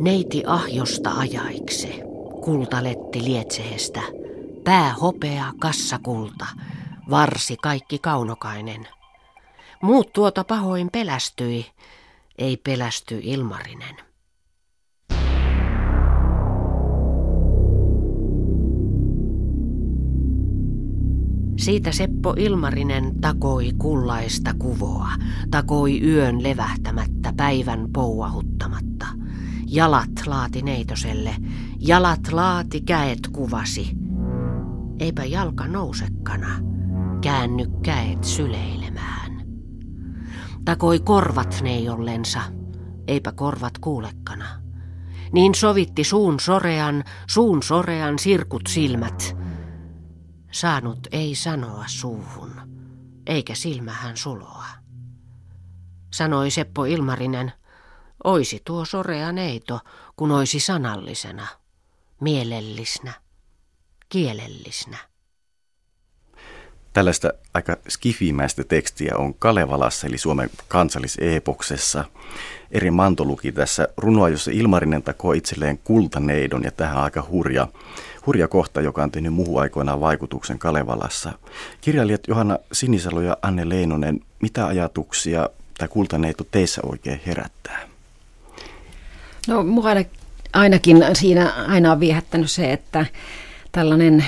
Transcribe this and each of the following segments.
Neiti ahjosta ajaikse, kultaletti lietsehestä, pää hopea, kassakulta, varsi kaikki kaunokainen. Muut tuota pahoin pelästyi, ei pelästy Ilmarinen. Siitä Seppo Ilmarinen takoi kullaista kuvoa, takoi yön levähtämättä, päivän pouahuttamatta. Jalat laati neitoselle, jalat laati käet kuvasi. Eipä jalka nousekkana, käänny käet syleilemään. Takoi korvat neijollensa, eipä korvat kuulekkana. Niin sovitti suun sorean, suun sorean sirkut silmät – Saanut ei sanoa suuhun, eikä silmähän suloa. Sanoi Seppo Ilmarinen, oisi tuo sorea neito, kun oisi sanallisena, mielellisnä, kielellisnä. Tällaista aika skifimäistä tekstiä on Kalevalassa eli Suomen kansalliseepoksessa. Eri Manto luki tässä runoa, jossa Ilmarinen takoo itselleen kultaneidon ja tähän aika hurja hurja kohta, joka on tehnyt muuhun aikoinaan vaikutuksen Kalevalassa. Kirjailijat Johanna Sinisalo ja Anne Leinonen, mitä ajatuksia tämä kultaneito teissä oikein herättää? No mua ainakin siinä aina on viehättänyt se, että tällainen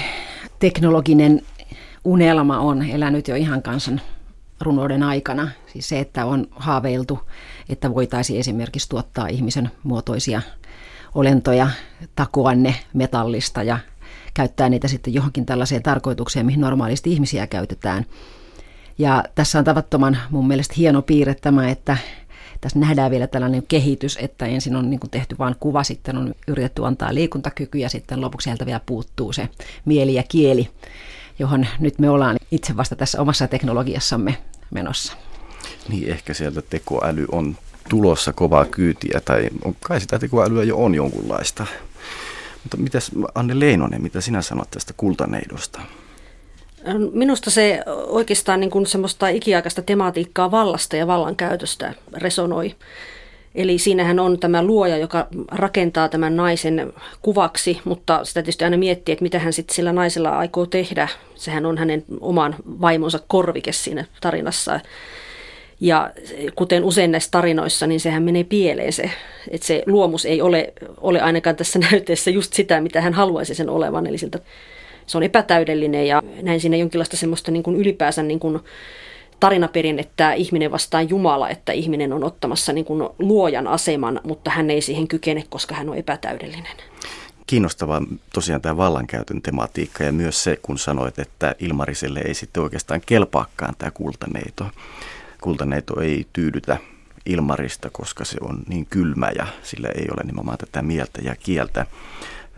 teknologinen unelma on elänyt jo ihan kansan runouden aikana. Siis se, että on haaveiltu, että voitaisiin esimerkiksi tuottaa ihmisen muotoisia olentoja, takoa ne metallista ja käyttää niitä sitten johonkin tällaiseen tarkoitukseen, mihin normaalisti ihmisiä käytetään. Ja tässä on tavattoman mun mielestä hieno piirre tämä, että tässä nähdään vielä tällainen kehitys, että ensin on niin tehty vain kuva, sitten on yritetty antaa liikuntakyky ja sitten lopuksi sieltä vielä puuttuu se mieli ja kieli, johon nyt me ollaan itse vasta tässä omassa teknologiassamme menossa. Niin ehkä sieltä tekoäly on tulossa kovaa kyytiä, tai on, kai sitä tekoälyä jo on jonkunlaista. Mutta mitäs Anne Leinonen, mitä sinä sanot tästä kultaneidosta? Minusta se oikeastaan niin kuin semmoista ikiaikaista tematiikkaa vallasta ja vallankäytöstä resonoi. Eli siinähän on tämä luoja, joka rakentaa tämän naisen kuvaksi, mutta sitä tietysti aina miettii, että mitä hän sitten sillä naisella aikoo tehdä. Sehän on hänen oman vaimonsa korvike siinä tarinassa. Ja kuten usein näissä tarinoissa, niin sehän menee pieleen se, että se luomus ei ole, ole ainakaan tässä näytteessä just sitä, mitä hän haluaisi sen olevan. Eli siltä, se on epätäydellinen ja näin siinä jonkinlaista semmoista niin kuin ylipäänsä niin kuin että ihminen vastaan Jumala, että ihminen on ottamassa niin kuin luojan aseman, mutta hän ei siihen kykene, koska hän on epätäydellinen. Kiinnostavaa tosiaan tämä vallankäytön tematiikka ja myös se, kun sanoit, että Ilmariselle ei sitten oikeastaan kelpaakaan tämä kultaneito kultaneito ei tyydytä Ilmarista, koska se on niin kylmä ja sillä ei ole nimenomaan tätä mieltä ja kieltä.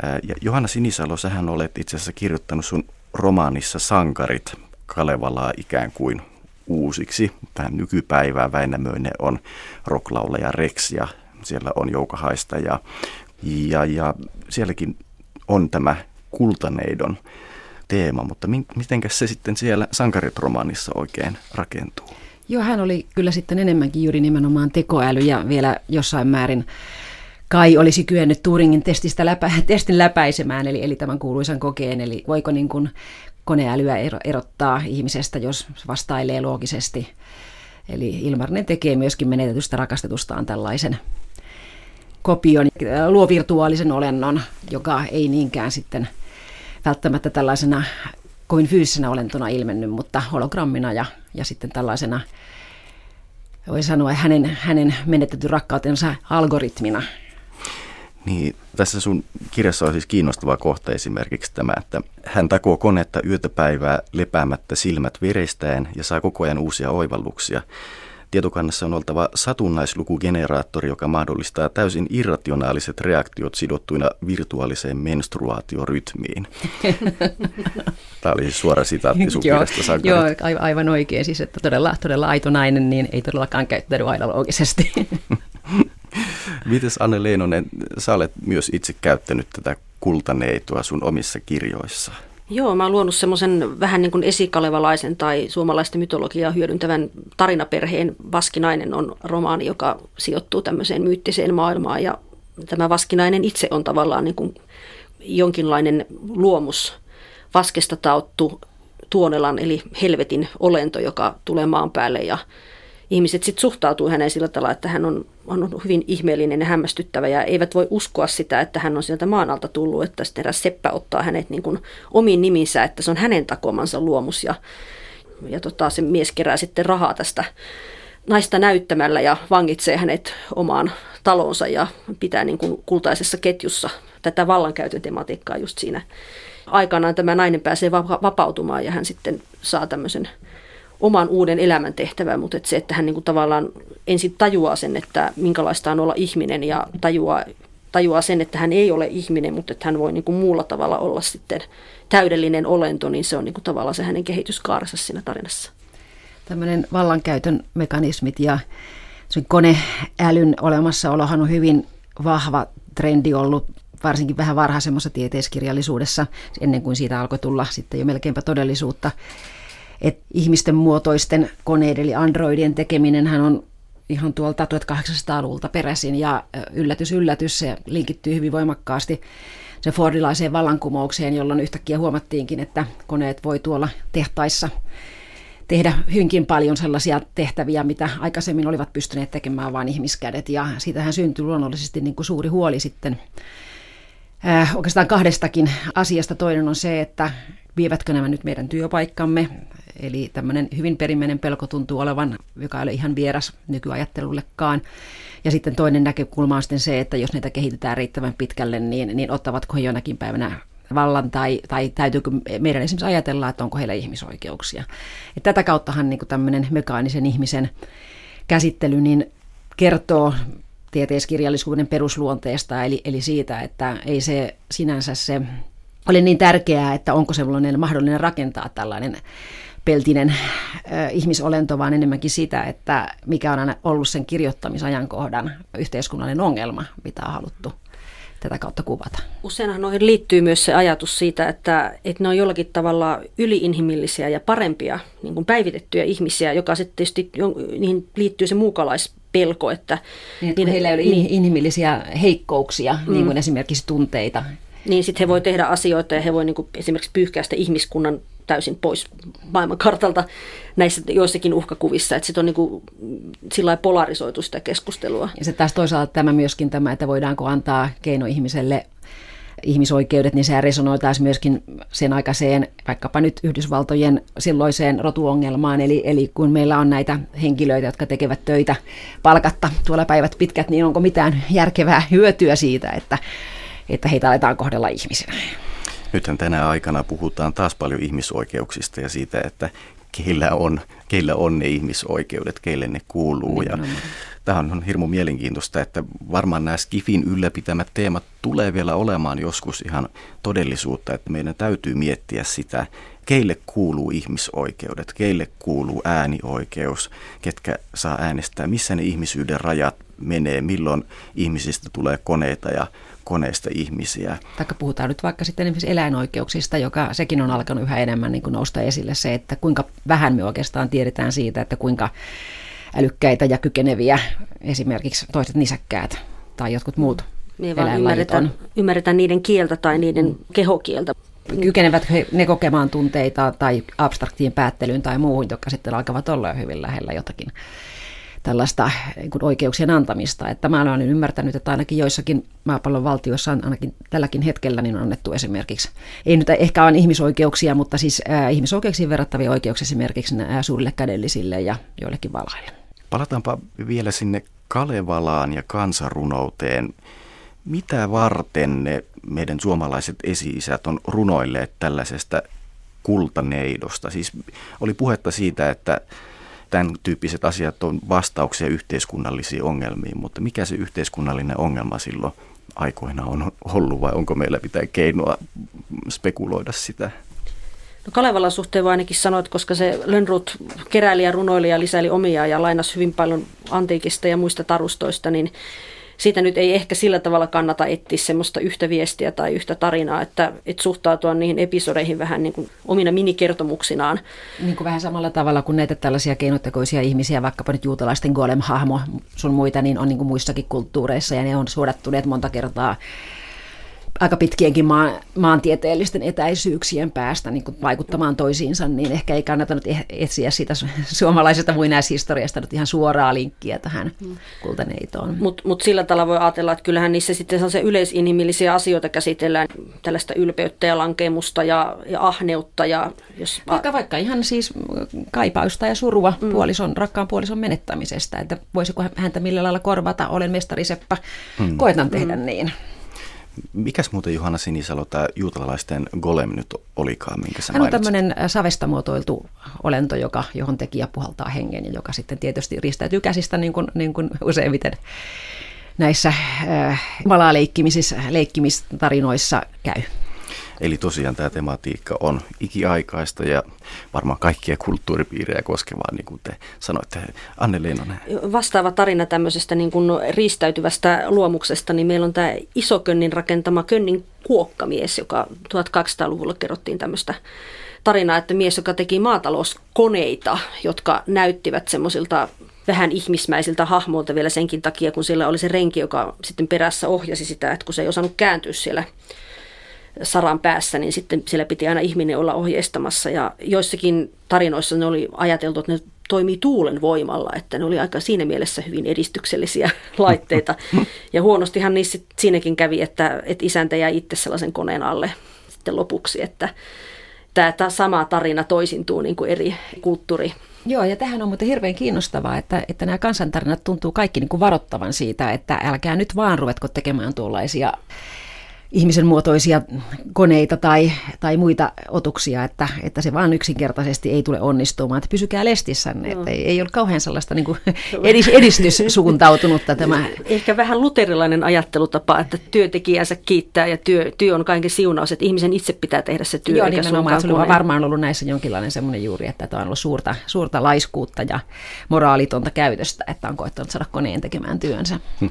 Ja Johanna Sinisalo, sähän olet itse asiassa kirjoittanut sun romaanissa Sankarit Kalevalaa ikään kuin uusiksi. Tähän nykypäivään Väinämöinen on rocklauleja Rex ja siellä on Joukahaista ja, ja, ja sielläkin on tämä kultaneidon teema, mutta miten se sitten siellä Sankarit-romaanissa oikein rakentuu? Joo, hän oli kyllä sitten enemmänkin juuri nimenomaan tekoäly ja vielä jossain määrin kai olisi kyennyt Turingin testistä läpä, testin läpäisemään, eli, eli tämän kuuluisan kokeen, eli voiko niin kuin koneälyä erottaa ihmisestä, jos vastailee loogisesti. Eli Ilmarinen tekee myöskin menetetystä rakastetustaan tällaisen kopion, luo virtuaalisen olennon, joka ei niinkään sitten välttämättä tällaisena kovin fyysisenä olentona ilmennyt, mutta hologrammina ja, ja sitten tällaisena, voi sanoa, hänen, hänen menetetty rakkautensa algoritmina. Niin, tässä sun kirjassa on siis kiinnostava kohta esimerkiksi tämä, että hän takoo konetta yötä päivää lepäämättä silmät verestäen ja saa koko ajan uusia oivalluksia. Tietokannassa on oltava satunnaislukugeneraattori, joka mahdollistaa täysin irrationaaliset reaktiot sidottuina virtuaaliseen menstruaatiorytmiin. Tämä oli siis suora sitaatti sun joo, joo, aivan oikein. Siis, että todella, todella aito nainen niin ei todellakaan käyttäydy aina loogisesti. Mites Anne Leinonen, sä olet myös itse käyttänyt tätä kultaneitoa sun omissa kirjoissa? Joo, mä oon luonut semmoisen vähän niin kuin esikalevalaisen tai suomalaista mytologiaa hyödyntävän tarinaperheen. Vaskinainen on romaani, joka sijoittuu tämmöiseen myyttiseen maailmaan ja tämä vaskinainen itse on tavallaan niin kuin jonkinlainen luomus vaskesta tauttu tuonelan eli helvetin olento, joka tulee maan päälle ja ihmiset sitten suhtautuu häneen sillä tavalla, että hän on, on hyvin ihmeellinen ja hämmästyttävä ja eivät voi uskoa sitä, että hän on sieltä maan alta tullut, että sitten eräs seppä ottaa hänet niin kuin omiin niminsä, että se on hänen takomansa luomus ja, ja tota, se mies kerää sitten rahaa tästä naista näyttämällä ja vangitsee hänet omaan talonsa ja pitää niin kuin kultaisessa ketjussa tätä vallankäytön tematiikkaa just siinä. Aikanaan tämä nainen pääsee vapautumaan ja hän sitten saa tämmöisen oman uuden elämän tehtävän, mutta että se, että hän niin kuin tavallaan ensin tajuaa sen, että minkälaista on olla ihminen ja tajuaa, tajuaa sen, että hän ei ole ihminen, mutta että hän voi niin kuin muulla tavalla olla sitten täydellinen olento, niin se on niin kuin tavallaan se hänen kehityskaarensa siinä tarinassa. Tämmöinen vallankäytön mekanismit ja koneälyn olemassaolohan on hyvin vahva trendi ollut varsinkin vähän varhaisemmassa tieteiskirjallisuudessa, ennen kuin siitä alkoi tulla sitten jo melkeinpä todellisuutta että ihmisten muotoisten koneiden eli androidien tekeminen hän on ihan tuolta 1800-luvulta peräisin ja yllätys yllätys se linkittyy hyvin voimakkaasti se Fordilaiseen vallankumoukseen, jolloin yhtäkkiä huomattiinkin, että koneet voi tuolla tehtaissa tehdä hyvinkin paljon sellaisia tehtäviä, mitä aikaisemmin olivat pystyneet tekemään vain ihmiskädet. Ja siitähän syntyi luonnollisesti niin kuin suuri huoli sitten oikeastaan kahdestakin asiasta. Toinen on se, että vievätkö nämä nyt meidän työpaikkamme. Eli tämmöinen hyvin perimmäinen pelko tuntuu olevan, joka ei ole ihan vieras nykyajattelullekaan. Ja sitten toinen näkökulma on sitten se, että jos näitä kehitetään riittävän pitkälle, niin, niin ottavatko he jonakin päivänä vallan tai, tai täytyykö meidän esimerkiksi ajatella, että onko heillä ihmisoikeuksia. Et tätä kauttahan niin tämmöinen mekaanisen ihmisen käsittely niin kertoo tieteiskirjallisuuden perusluonteesta, eli, eli siitä, että ei se sinänsä se ole niin tärkeää, että onko sellainen mahdollinen rakentaa tällainen peltinen ihmisolento, vaan enemmänkin sitä, että mikä on ollut sen kirjoittamisajankohdan yhteiskunnallinen ongelma, mitä on haluttu tätä kautta kuvata. Useinhan noihin liittyy myös se ajatus siitä, että, että ne on jollakin tavalla yliinhimillisiä ja parempia niin kuin päivitettyjä ihmisiä, joka sitten tietysti niihin liittyy se muukalaispelko. Että, niin, että heillä ei ole niin, inhimillisiä heikkouksia, mm. niin kuin esimerkiksi tunteita. Niin sitten he voi tehdä asioita ja he voi niin kuin esimerkiksi pyyhkää sitä ihmiskunnan täysin pois maailmankartalta näissä joissakin uhkakuvissa, että sitten on niin kuin, sillä polarisoitu sitä keskustelua. Ja se taas toisaalta tämä myöskin tämä, että voidaanko antaa keino ihmiselle ihmisoikeudet, niin se resonoi taas myöskin sen aikaiseen, vaikkapa nyt Yhdysvaltojen silloiseen rotuongelmaan, eli, eli kun meillä on näitä henkilöitä, jotka tekevät töitä palkatta tuolla päivät pitkät, niin onko mitään järkevää hyötyä siitä, että, että heitä aletaan kohdella ihmisinä? Nythän tänä aikana puhutaan taas paljon ihmisoikeuksista ja siitä, että keillä on, keillä on ne ihmisoikeudet, keille ne kuuluu. Ja tämä on hirmu mielenkiintoista, että varmaan nämä Skifin ylläpitämät teemat tulee vielä olemaan joskus ihan todellisuutta, että meidän täytyy miettiä sitä, keille kuuluu ihmisoikeudet, keille kuuluu äänioikeus, ketkä saa äänestää, missä ne ihmisyyden rajat menee, milloin ihmisistä tulee koneita ja koneista ihmisiä. Taikka puhutaan nyt vaikka sitten esimerkiksi eläinoikeuksista, joka sekin on alkanut yhä enemmän niin kuin nousta esille se, että kuinka vähän me oikeastaan tiedetään siitä, että kuinka älykkäitä ja kykeneviä esimerkiksi toiset nisäkkäät tai jotkut muut niin vaan ymmärretään, on. ymmärretään niiden kieltä tai niiden mm. kehokieltä. Kykenevät ne kokemaan tunteita tai abstraktiin päättelyyn tai muuhun, jotka sitten alkavat olla jo hyvin lähellä jotakin tällaista niin kuin oikeuksien antamista. Että mä olen ymmärtänyt, että ainakin joissakin maapallon valtioissa on ainakin tälläkin hetkellä niin on annettu esimerkiksi, ei nyt ehkä ole ihmisoikeuksia, mutta siis äh, ihmisoikeuksiin verrattavia oikeuksia esimerkiksi äh, suurille kädellisille ja joillekin valaille. Palataanpa vielä sinne Kalevalaan ja kansarunouteen. Mitä varten ne meidän suomalaiset esi-isät on runoilleet tällaisesta kultaneidosta? Siis oli puhetta siitä, että tämän tyyppiset asiat on vastauksia yhteiskunnallisiin ongelmiin, mutta mikä se yhteiskunnallinen ongelma silloin aikoina on ollut vai onko meillä pitää keinoa spekuloida sitä? No Kalevalan suhteen ainakin sanoa, että koska se Lönnrut keräili ja runoili ja lisäili omia ja lainasi hyvin paljon antiikista ja muista tarustoista, niin siitä nyt ei ehkä sillä tavalla kannata etsiä semmoista yhtä viestiä tai yhtä tarinaa, että, että suhtautua niihin episodeihin vähän niin kuin omina minikertomuksinaan. Niin kuin vähän samalla tavalla kuin näitä tällaisia keinotekoisia ihmisiä, vaikkapa nyt juutalaisten golem-hahmo sun muita, niin on niin kuin muissakin kulttuureissa ja ne on suodattuneet monta kertaa aika pitkienkin maa, maantieteellisten etäisyyksien päästä niin vaikuttamaan toisiinsa, niin ehkä ei kannata nyt e-, etsiä siitä suomalaisesta muinaishistoriasta nyt ihan suoraa linkkiä tähän mm. kultaneitoon. Mutta mut sillä tavalla voi ajatella, että kyllähän niissä sitten se yleisinhimillisiä asioita käsitellään, tällaista ylpeyttä ja lankemusta ja, ja ahneutta. Ja jos... Vaikka, vaikka ihan siis kaipausta ja surua mm. puolison, rakkaan puolison menettämisestä, että voisiko häntä millä lailla korvata, olen mestariseppä, mm. koetan tehdä mm. niin. Mikäs muuten Johanna Sinisalo tämä juutalaisten golem nyt olikaan, minkä sä Hän on tämmöinen savesta muotoiltu olento, joka, johon tekijä puhaltaa hengen ja joka sitten tietysti ristäytyy käsistä niin kuin, niin kuin useimmiten näissä äh, leikkimistarinoissa käy. Eli tosiaan tämä tematiikka on ikiaikaista ja varmaan kaikkia kulttuuripiirejä koskevaa, niin kuin te sanoitte. Anne Leinonen. Vastaava tarina tämmöisestä niin kuin riistäytyvästä luomuksesta, niin meillä on tämä Isokönnin rakentama Könnin kuokkamies, joka 1200-luvulla kerrottiin tämmöistä tarinaa, että mies, joka teki maatalouskoneita, jotka näyttivät semmoisilta vähän ihmismäisiltä hahmoilta vielä senkin takia, kun siellä oli se renki, joka sitten perässä ohjasi sitä, että kun se ei osannut kääntyä siellä saran päässä, niin sitten siellä piti aina ihminen olla ohjeistamassa. Ja joissakin tarinoissa ne oli ajateltu, että ne toimii tuulen voimalla, että ne oli aika siinä mielessä hyvin edistyksellisiä laitteita. Ja huonostihan niissä siinäkin kävi, että, että isäntä jäi itse sellaisen koneen alle sitten lopuksi, että tämä sama tarina toisintuu niin kuin eri kulttuuri Joo, ja tähän on muuten hirveän kiinnostavaa, että, että nämä kansantarinat tuntuu kaikki niin kuin varoittavan siitä, että älkää nyt vaan ruvetko tekemään tuollaisia ihmisen muotoisia koneita tai, tai muita otuksia, että, että se vaan yksinkertaisesti ei tule onnistumaan. Että pysykää lestissänne, no. että ei, ei ole kauhean sellaista niin kuin edis, edistyssuuntautunutta tämä. Ehkä vähän luterilainen ajattelutapa, että työntekijänsä kiittää ja työ, työ on kaiken siunaus, että ihmisen itse pitää tehdä se työ. Joo, eikä nimenomaan, se on varmaan ollut näissä jonkinlainen semmoinen juuri, että tämä on ollut suurta, suurta laiskuutta ja moraalitonta käytöstä, että on koettanut saada koneen tekemään työnsä.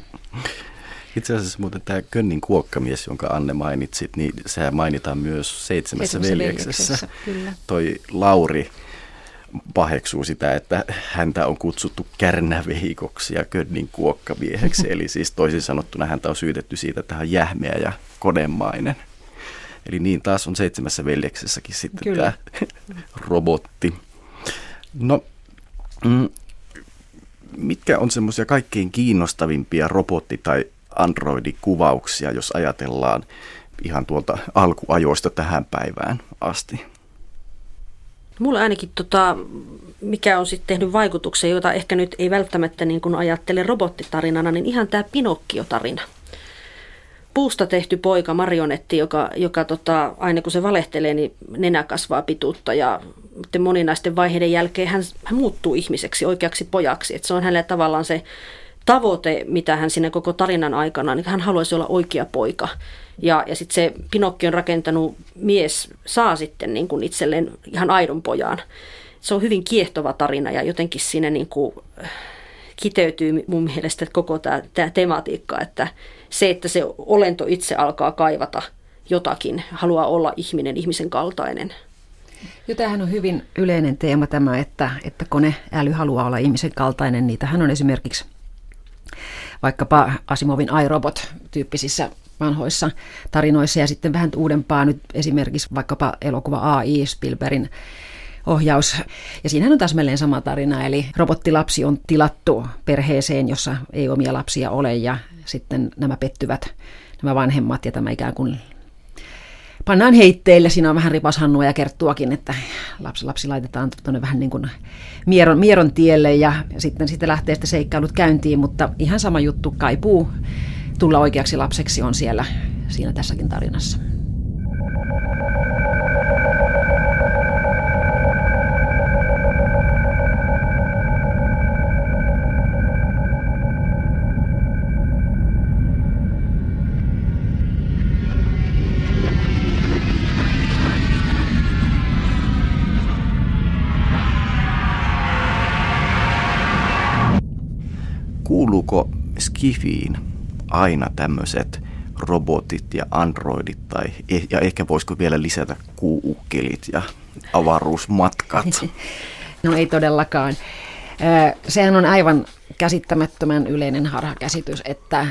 Itse asiassa muuten tämä Könnin kuokkamies, jonka Anne mainitsit, niin se mainitaan myös Seitsemässä, Seitsemässä veljeksessä. veljeksessä Toi Lauri paheksuu sitä, että häntä on kutsuttu kärnäveikoksi ja Könnin kuokkamieheksi. Eli siis toisin sanottuna häntä on syytetty siitä, että hän on jähmeä ja konemainen. Eli niin taas on Seitsemässä veljeksessäkin sitten Kyllä. tämä robotti. No, mm, mitkä on semmoisia kaikkein kiinnostavimpia robotti- tai Android-kuvauksia, jos ajatellaan ihan tuolta alkuajoista tähän päivään asti? Mulla ainakin, tota, mikä on sitten tehnyt vaikutuksen, jota ehkä nyt ei välttämättä niin kuin ajattele robottitarinana, niin ihan tämä Pinokkio-tarina. Puusta tehty poika, marionetti, joka, joka tota, aina kun se valehtelee, niin nenä kasvaa pituutta ja moninaisten vaiheiden jälkeen hän, hän muuttuu ihmiseksi, oikeaksi pojaksi. Et se on hänelle tavallaan se tavoite, mitä hän siinä koko tarinan aikana, niin hän haluaisi olla oikea poika. Ja, ja sitten se Pinokkion rakentanut mies saa sitten niin kuin itselleen ihan aidon pojan. Se on hyvin kiehtova tarina ja jotenkin siinä niin kuin äh, kiteytyy mun mielestä koko tämä, tämä tematiikka, että se, että se olento itse alkaa kaivata jotakin, haluaa olla ihminen, ihmisen kaltainen. Jo tämähän on hyvin yleinen teema tämä, että, että koneäly haluaa olla ihmisen kaltainen. Niitähän on esimerkiksi vaikkapa Asimovin iRobot-tyyppisissä vanhoissa tarinoissa ja sitten vähän uudempaa nyt esimerkiksi vaikkapa elokuva AI Spielbergin ohjaus. Ja siinähän on täsmälleen sama tarina, eli robottilapsi on tilattu perheeseen, jossa ei omia lapsia ole ja sitten nämä pettyvät nämä vanhemmat ja tämä ikään kuin pannaan heitteille. Siinä on vähän ripashannua ja kerttuakin, että lapsi, lapsi laitetaan tuonne vähän niin kuin mieron, mieron tielle ja sitten, sitten lähtee sitten seikkailut käyntiin, mutta ihan sama juttu kaipuu tulla oikeaksi lapseksi on siellä siinä tässäkin tarinassa. Kuuluuko Skifiin aina tämmöiset robotit ja androidit tai, e, ja ehkä voisiko vielä lisätä kuukkelit ja avaruusmatkat? No ei todellakaan. Sehän on aivan käsittämättömän yleinen harhakäsitys, että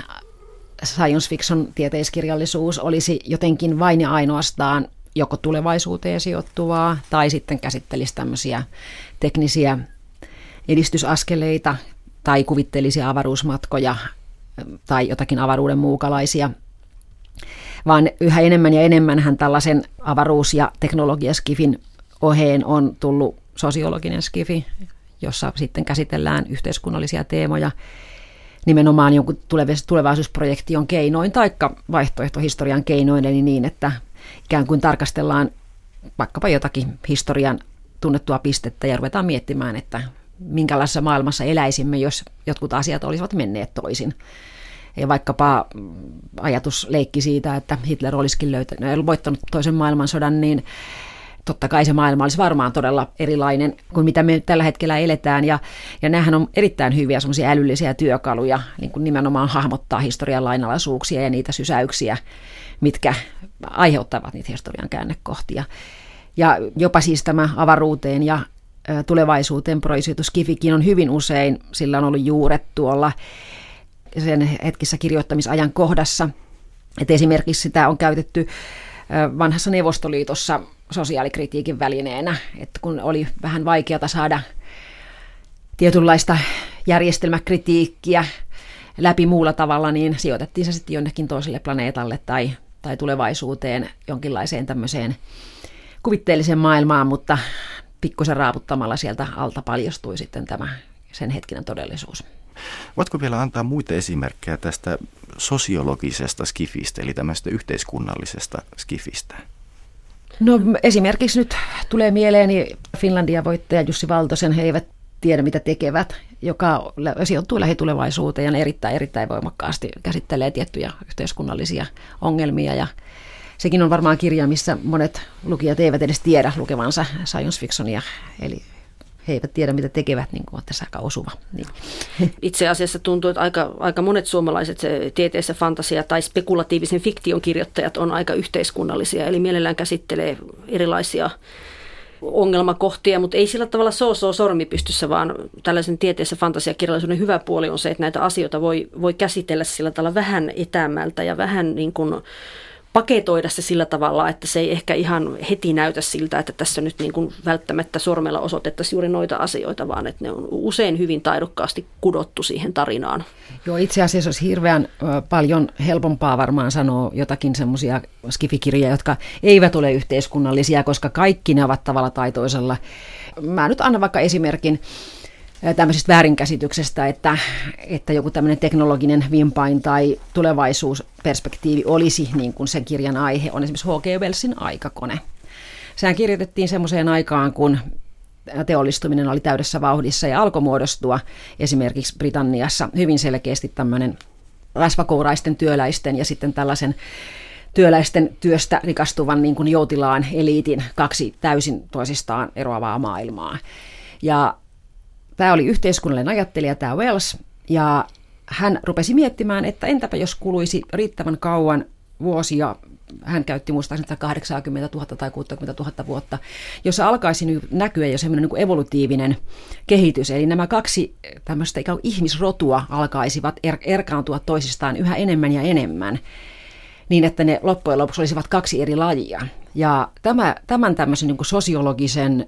science fiction tieteiskirjallisuus olisi jotenkin vain ja ainoastaan joko tulevaisuuteen sijoittuvaa tai sitten käsittelisi tämmöisiä teknisiä edistysaskeleita tai kuvittelisia avaruusmatkoja tai jotakin avaruuden muukalaisia, vaan yhä enemmän ja enemmän hän tällaisen avaruus- ja teknologiaskifin oheen on tullut sosiologinen skifi, jossa sitten käsitellään yhteiskunnallisia teemoja. Nimenomaan jonkun tulevaisuusprojektion keinoin tai vaihtoehtohistorian keinoin, eli niin, että ikään kuin tarkastellaan vaikkapa jotakin historian tunnettua pistettä ja ruvetaan miettimään, että minkälaisessa maailmassa eläisimme, jos jotkut asiat olisivat menneet toisin. Ja vaikkapa ajatusleikki siitä, että Hitler olisikin löytänyt, voittanut toisen maailmansodan, niin totta kai se maailma olisi varmaan todella erilainen kuin mitä me tällä hetkellä eletään. Ja, ja nämähän on erittäin hyviä semmoisia älyllisiä työkaluja, niin kuin nimenomaan hahmottaa historian lainalaisuuksia ja niitä sysäyksiä, mitkä aiheuttavat niitä historian käännekohtia. Ja jopa siis tämä avaruuteen ja tulevaisuuteen projisoitu Kifikin on hyvin usein, sillä on ollut juuret tuolla sen hetkissä kirjoittamisajan kohdassa. Et esimerkiksi sitä on käytetty vanhassa Neuvostoliitossa sosiaalikritiikin välineenä, että kun oli vähän vaikeata saada tietynlaista järjestelmäkritiikkiä läpi muulla tavalla, niin sijoitettiin se sitten jonnekin toiselle planeetalle tai, tai tulevaisuuteen jonkinlaiseen tämmöiseen kuvitteelliseen maailmaan, mutta pikkusen raaputtamalla sieltä alta paljastui sitten tämä sen hetkinen todellisuus. Voitko vielä antaa muita esimerkkejä tästä sosiologisesta skifistä, eli tämmöistä yhteiskunnallisesta skifistä? No esimerkiksi nyt tulee mieleeni Finlandia voittaja Jussi Valtosen, he eivät tiedä mitä tekevät, joka sijoittuu lähitulevaisuuteen ja erittäin, erittäin voimakkaasti käsittelee tiettyjä yhteiskunnallisia ongelmia ja sekin on varmaan kirja, missä monet lukijat eivät edes tiedä lukevansa science fictionia, eli he eivät tiedä, mitä tekevät, niin kuin tässä aika osuva. Niin. Itse asiassa tuntuu, että aika, aika monet suomalaiset tieteessä fantasia- tai spekulatiivisen fiktion kirjoittajat on aika yhteiskunnallisia, eli mielellään käsittelee erilaisia ongelmakohtia, mutta ei sillä tavalla soo sormi pystyssä, vaan tällaisen tieteessä fantasiakirjallisuuden hyvä puoli on se, että näitä asioita voi, voi käsitellä sillä tavalla vähän etämältä ja vähän niin kuin paketoida se sillä tavalla, että se ei ehkä ihan heti näytä siltä, että tässä nyt niin kuin välttämättä sormella osoitettaisiin juuri noita asioita, vaan että ne on usein hyvin taidokkaasti kudottu siihen tarinaan. Joo, itse asiassa olisi hirveän paljon helpompaa varmaan sanoa jotakin semmoisia skifikirjoja, jotka eivät ole yhteiskunnallisia, koska kaikki ne ovat tavalla tai toisella. Mä nyt annan vaikka esimerkin tämmöisestä väärinkäsityksestä, että, että joku tämmöinen teknologinen vimpain tai tulevaisuusperspektiivi olisi niin kuin sen kirjan aihe, on esimerkiksi H.G. Wellsin aikakone. Sehän kirjoitettiin semmoiseen aikaan, kun teollistuminen oli täydessä vauhdissa ja alkoi muodostua esimerkiksi Britanniassa hyvin selkeästi tämmöinen rasvakouraisten työläisten ja sitten tällaisen työläisten työstä rikastuvan niin kuin joutilaan eliitin kaksi täysin toisistaan eroavaa maailmaa. Ja Tämä oli yhteiskunnallinen ajattelija, tämä Wells, ja hän rupesi miettimään, että entäpä jos kuluisi riittävän kauan vuosia, hän käytti muistaakseni 80 000 tai 60 000 vuotta, jossa alkaisi näkyä jo semmoinen niin evolutiivinen kehitys. Eli nämä kaksi tämmöistä ikään kuin ihmisrotua alkaisivat er- erkaantua toisistaan yhä enemmän ja enemmän niin, että ne loppujen lopuksi olisivat kaksi eri lajia. Ja tämä, tämän tämmöisen niin kuin sosiologisen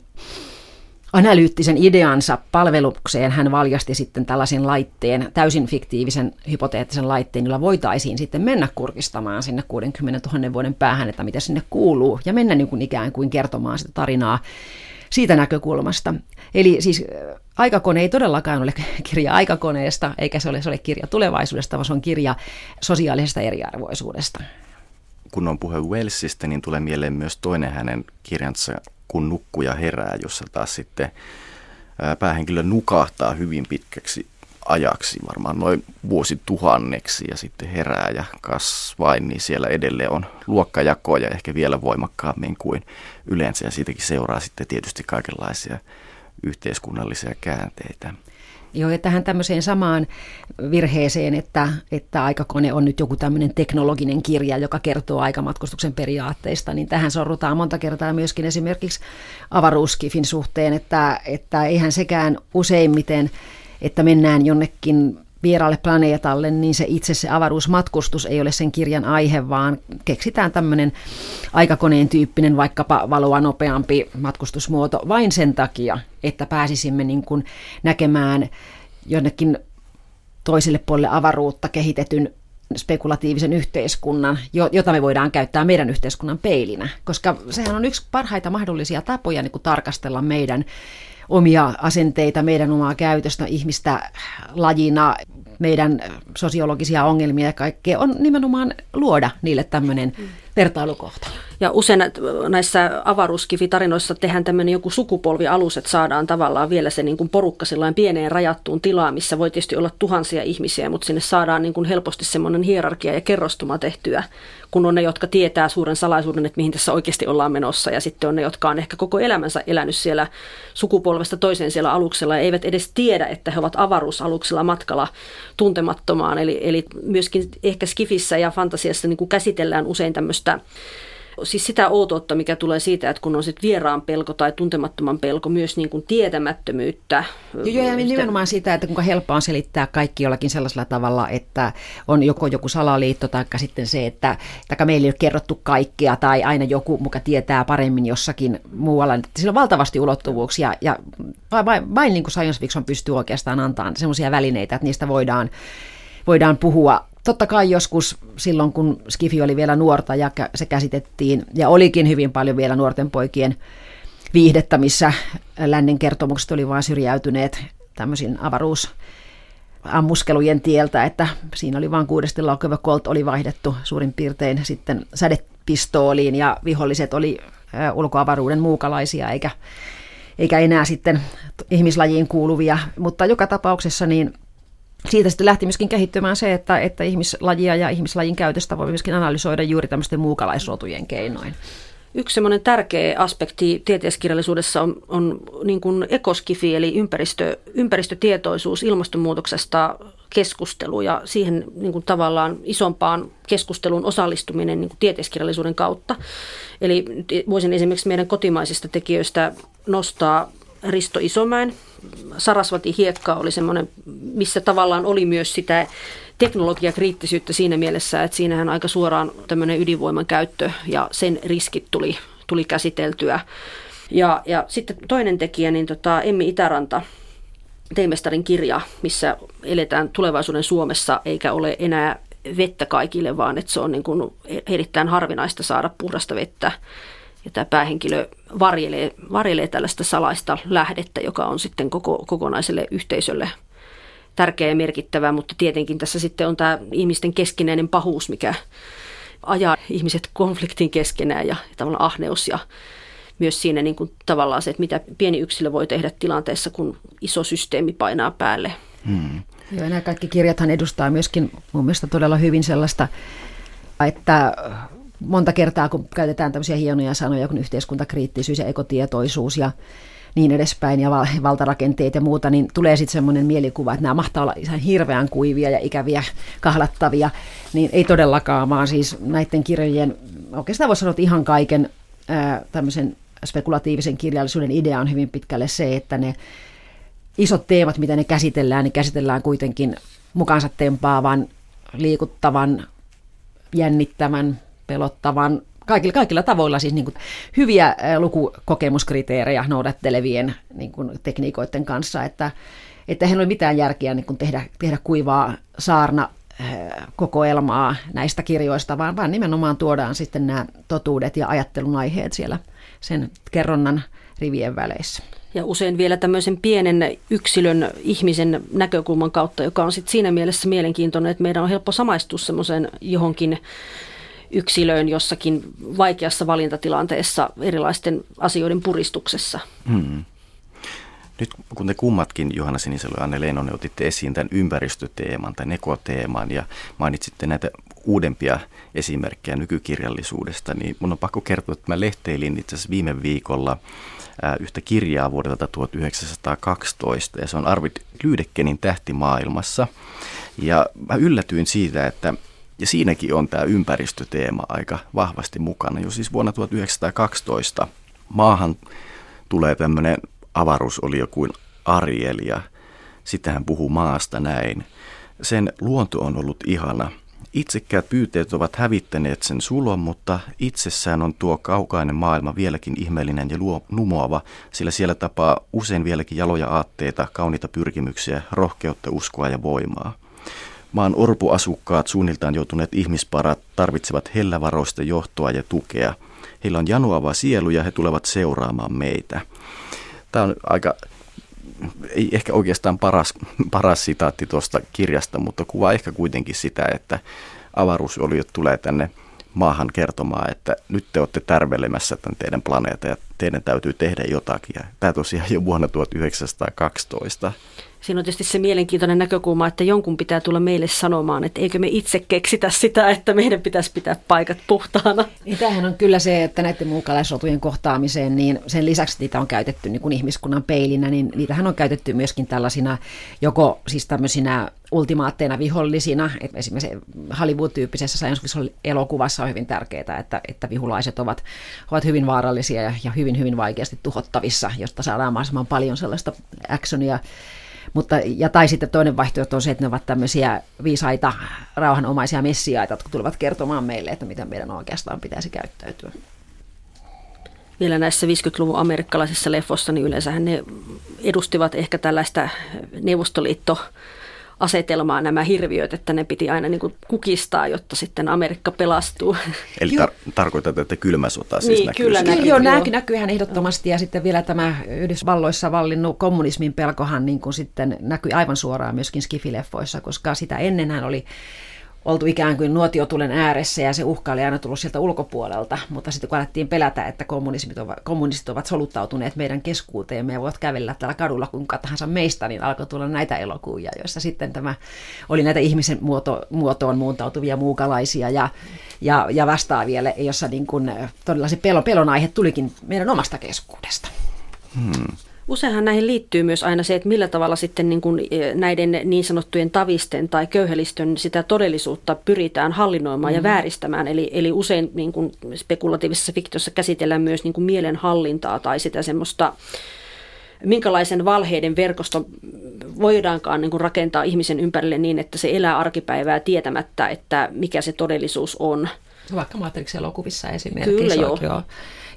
analyyttisen ideansa palvelukseen hän valjasti sitten tällaisen laitteen, täysin fiktiivisen hypoteettisen laitteen, jolla voitaisiin sitten mennä kurkistamaan sinne 60 000 vuoden päähän, että mitä sinne kuuluu, ja mennä niin kuin ikään kuin kertomaan sitä tarinaa siitä näkökulmasta. Eli siis äh, aikakone ei todellakaan ole kirja aikakoneesta, eikä se ole, se ole kirja tulevaisuudesta, vaan se on kirja sosiaalisesta eriarvoisuudesta. Kun on puhe Wellsistä, niin tulee mieleen myös toinen hänen kirjansa kun nukkuja herää, jossa taas sitten päähenkilö nukahtaa hyvin pitkäksi ajaksi, varmaan noin vuosituhanneksi ja sitten herää ja kasvain, niin siellä edelleen on luokkajakoja ehkä vielä voimakkaammin kuin yleensä ja siitäkin seuraa sitten tietysti kaikenlaisia yhteiskunnallisia käänteitä. Jo, ja tähän tämmöiseen samaan virheeseen, että, että aikakone on nyt joku tämmöinen teknologinen kirja, joka kertoo aikamatkustuksen periaatteista, niin tähän sorrutaan monta kertaa myöskin esimerkiksi avaruuskifin suhteen, että, että eihän sekään useimmiten, että mennään jonnekin vieraalle planeetalle, niin se itse se avaruusmatkustus ei ole sen kirjan aihe, vaan keksitään tämmöinen aikakoneen tyyppinen vaikkapa valoa nopeampi matkustusmuoto vain sen takia, että pääsisimme niin kuin näkemään jonnekin toiselle puolelle avaruutta kehitetyn spekulatiivisen yhteiskunnan, jota me voidaan käyttää meidän yhteiskunnan peilinä, koska sehän on yksi parhaita mahdollisia tapoja niin kuin tarkastella meidän omia asenteita, meidän omaa käytöstä, ihmistä lajina, meidän sosiologisia ongelmia ja kaikkea, on nimenomaan luoda niille tämmöinen mm. vertailukohta. Ja usein näissä avaruuskifitarinoissa tehdään tämmöinen joku sukupolvialus, että saadaan tavallaan vielä se niin kuin porukka pieneen rajattuun tilaan, missä voi tietysti olla tuhansia ihmisiä, mutta sinne saadaan niin kuin helposti semmoinen hierarkia ja kerrostuma tehtyä, kun on ne, jotka tietää suuren salaisuuden, että mihin tässä oikeasti ollaan menossa, ja sitten on ne, jotka on ehkä koko elämänsä elänyt siellä sukupolvesta toiseen siellä aluksella, ja eivät edes tiedä, että he ovat avaruusaluksella matkalla tuntemattomaan. Eli, eli myöskin ehkä Skifissä ja fantasiassa niin kuin käsitellään usein tämmöistä siis sitä outoutta, mikä tulee siitä, että kun on sitten vieraan pelko tai tuntemattoman pelko, myös niin kuin tietämättömyyttä. Joo, ja nimenomaan sitä, että kuinka helppoa on selittää kaikki jollakin sellaisella tavalla, että on joko joku salaliitto tai sitten se, että taikka meillä ei ole kerrottu kaikkea tai aina joku muka tietää paremmin jossakin muualla. Sillä on valtavasti ulottuvuuksia ja vain, vain, vain niin kuin science fiction pystyy oikeastaan antamaan sellaisia välineitä, että niistä voidaan voidaan puhua totta kai joskus silloin, kun Skifi oli vielä nuorta ja se käsitettiin, ja olikin hyvin paljon vielä nuorten poikien viihdettä, missä lännen kertomukset oli vain syrjäytyneet tämmöisiin avaruus ammuskelujen tieltä, että siinä oli vain kuudesti laukeva Colt oli vaihdettu suurin piirtein sitten sädepistooliin ja viholliset oli ulkoavaruuden muukalaisia eikä, eikä enää sitten ihmislajiin kuuluvia, mutta joka tapauksessa niin siitä sitten lähti myöskin kehittymään se, että, että ihmislajia ja ihmislajin käytöstä voi myöskin analysoida juuri tämmöisten muukalaisrotujen keinoin. Yksi semmoinen tärkeä aspekti tieteiskirjallisuudessa on, on niin kuin ekoskifi, eli ympäristö, ympäristötietoisuus ilmastonmuutoksesta keskustelu ja siihen niin kuin tavallaan isompaan keskusteluun osallistuminen niin kuin tieteiskirjallisuuden kautta. Eli voisin esimerkiksi meidän kotimaisista tekijöistä nostaa Risto Isomäen. Sarasvati hiekka oli semmoinen, missä tavallaan oli myös sitä teknologiakriittisyyttä siinä mielessä, että siinähän aika suoraan tämmöinen ydinvoiman käyttö ja sen riskit tuli, tuli käsiteltyä. Ja, ja sitten toinen tekijä, niin tota, Emmi Itäranta, Teimestarin kirja, missä eletään tulevaisuuden Suomessa eikä ole enää vettä kaikille, vaan että se on niin kuin erittäin harvinaista saada puhdasta vettä ja tämä päähenkilö varjelee, varjelee tällaista salaista lähdettä, joka on sitten koko, kokonaiselle yhteisölle tärkeä ja merkittävä, mutta tietenkin tässä sitten on tämä ihmisten keskinäinen pahuus, mikä ajaa ihmiset konfliktin keskenään ja tavallaan ahneus ja myös siinä niin kuin tavallaan se, että mitä pieni yksilö voi tehdä tilanteessa, kun iso systeemi painaa päälle. Hmm. Joo, nämä kaikki kirjathan edustaa myöskin mun mielestä todella hyvin sellaista, että monta kertaa, kun käytetään tämmöisiä hienoja sanoja kuin yhteiskuntakriittisyys ja ekotietoisuus ja niin edespäin ja valtarakenteet ja muuta, niin tulee sitten semmoinen mielikuva, että nämä mahtaa olla ihan hirveän kuivia ja ikäviä, kahlattavia, niin ei todellakaan, vaan siis näiden kirjojen, oikeastaan voisi sanoa, että ihan kaiken ää, tämmöisen spekulatiivisen kirjallisuuden idea on hyvin pitkälle se, että ne isot teemat, mitä ne käsitellään, niin käsitellään kuitenkin mukaansa tempaavan, liikuttavan, jännittävän, pelottavan, kaikilla, kaikilla tavoilla siis niin kuin hyviä lukukokemuskriteerejä noudattelevien niin kuin tekniikoiden kanssa, että, että ei ole mitään järkeä niin kuin tehdä, tehdä kuivaa saarna kokoelmaa näistä kirjoista, vaan, vaan nimenomaan tuodaan sitten nämä totuudet ja ajattelun aiheet siellä sen kerronnan rivien väleissä. Ja usein vielä tämmöisen pienen yksilön ihmisen näkökulman kautta, joka on sitten siinä mielessä mielenkiintoinen, että meidän on helppo samaistua semmoiseen johonkin yksilöön jossakin vaikeassa valintatilanteessa erilaisten asioiden puristuksessa. Hmm. Nyt kun te kummatkin, Johanna Sinisalo ja Anne Leinonen, otitte esiin tämän ympäristöteeman, tämän ekoteeman ja mainitsitte näitä uudempia esimerkkejä nykykirjallisuudesta, niin mun on pakko kertoa, että mä lehteilin itse asiassa viime viikolla yhtä kirjaa vuodelta 1912, ja se on Arvid Lydekkenin Tähti maailmassa. Ja mä yllätyin siitä, että ja siinäkin on tämä ympäristöteema aika vahvasti mukana. Jo siis vuonna 1912 maahan tulee tämmöinen avaruusolio kuin Ariel ja sitten hän puhuu maasta näin. Sen luonto on ollut ihana. Itsekkäät pyyteet ovat hävittäneet sen sulon, mutta itsessään on tuo kaukainen maailma vieläkin ihmeellinen ja luo, numoava, sillä siellä tapaa usein vieläkin jaloja aatteita, kauniita pyrkimyksiä, rohkeutta, uskoa ja voimaa. Maan orpuasukkaat, suunniltaan joutuneet ihmisparat, tarvitsevat hellävaroista johtoa ja tukea. Heillä on janoava sielu ja he tulevat seuraamaan meitä. Tämä on aika, ei ehkä oikeastaan paras, paras sitaatti tuosta kirjasta, mutta kuvaa ehkä kuitenkin sitä, että avaruusoliot tulee tänne maahan kertomaan, että nyt te olette tärvelemässä tämän teidän planeetta ja teidän täytyy tehdä jotakin. Ja tämä tosiaan jo vuonna 1912. Siinä on tietysti se mielenkiintoinen näkökulma, että jonkun pitää tulla meille sanomaan, että eikö me itse keksitä sitä, että meidän pitäisi pitää paikat puhtaana. Niin tämähän on kyllä se, että näiden muukalaisrotujen kohtaamiseen, niin sen lisäksi niitä on käytetty niin kuin ihmiskunnan peilinä, niin niitähän on käytetty myöskin tällaisina joko siis tämmöisinä ultimaatteina vihollisina. Et esimerkiksi Hollywood-tyyppisessä elokuvassa on hyvin tärkeää, että, että vihulaiset ovat, ovat hyvin vaarallisia ja, ja hyvin, hyvin vaikeasti tuhottavissa, josta saadaan mahdollisimman paljon sellaista actionia mutta, ja tai sitten toinen vaihtoehto on se, että ne ovat tämmöisiä viisaita, rauhanomaisia messiaita, jotka tulevat kertomaan meille, että miten meidän oikeastaan pitäisi käyttäytyä. Vielä näissä 50-luvun amerikkalaisissa leffoissa, niin yleensähän ne edustivat ehkä tällaista Neuvostoliitto asetelmaa nämä hirviöt, että ne piti aina niin kuin kukistaa, jotta sitten Amerikka pelastuu. Eli tar- tarkoitat, että kylmä sota siis niin, näkyy? Kyllä, näkyy, joo, nämäkin näkyy ihan ehdottomasti ja sitten vielä tämä Yhdysvalloissa vallinnut kommunismin pelkohan niin kuin sitten näkyy aivan suoraan myöskin skifileffoissa, koska sitä ennenhän oli oltu ikään kuin nuotiotulen ääressä ja se uhka oli aina tullut sieltä ulkopuolelta, mutta sitten kun alettiin pelätä, että kommunismit ovat, kommunistit ovat soluttautuneet meidän keskuuteen ja me voivat kävellä täällä kadulla kuinka tahansa meistä, niin alkoi tulla näitä elokuvia, joissa sitten tämä oli näitä ihmisen muoto, muotoon muuntautuvia muukalaisia ja, ja, ja vastaavia, jossa niin kuin todella se pelon, pelon aihe tulikin meidän omasta keskuudesta. Hmm. Useinhan näihin liittyy myös aina se, että millä tavalla sitten niin kuin e, näiden niin sanottujen tavisten tai köyhälistön sitä todellisuutta pyritään hallinnoimaan mm. ja vääristämään. Eli, eli usein niin kuin spekulatiivisessa fiktiossa käsitellään myös niin kuin mielenhallintaa tai sitä semmoista, minkälaisen valheiden verkosto voidaankaan niin kuin rakentaa ihmisen ympärille niin, että se elää arkipäivää tietämättä, että mikä se todellisuus on. Vaikka Matrix-elokuvissa esimerkiksi. Kyllä joo. joo.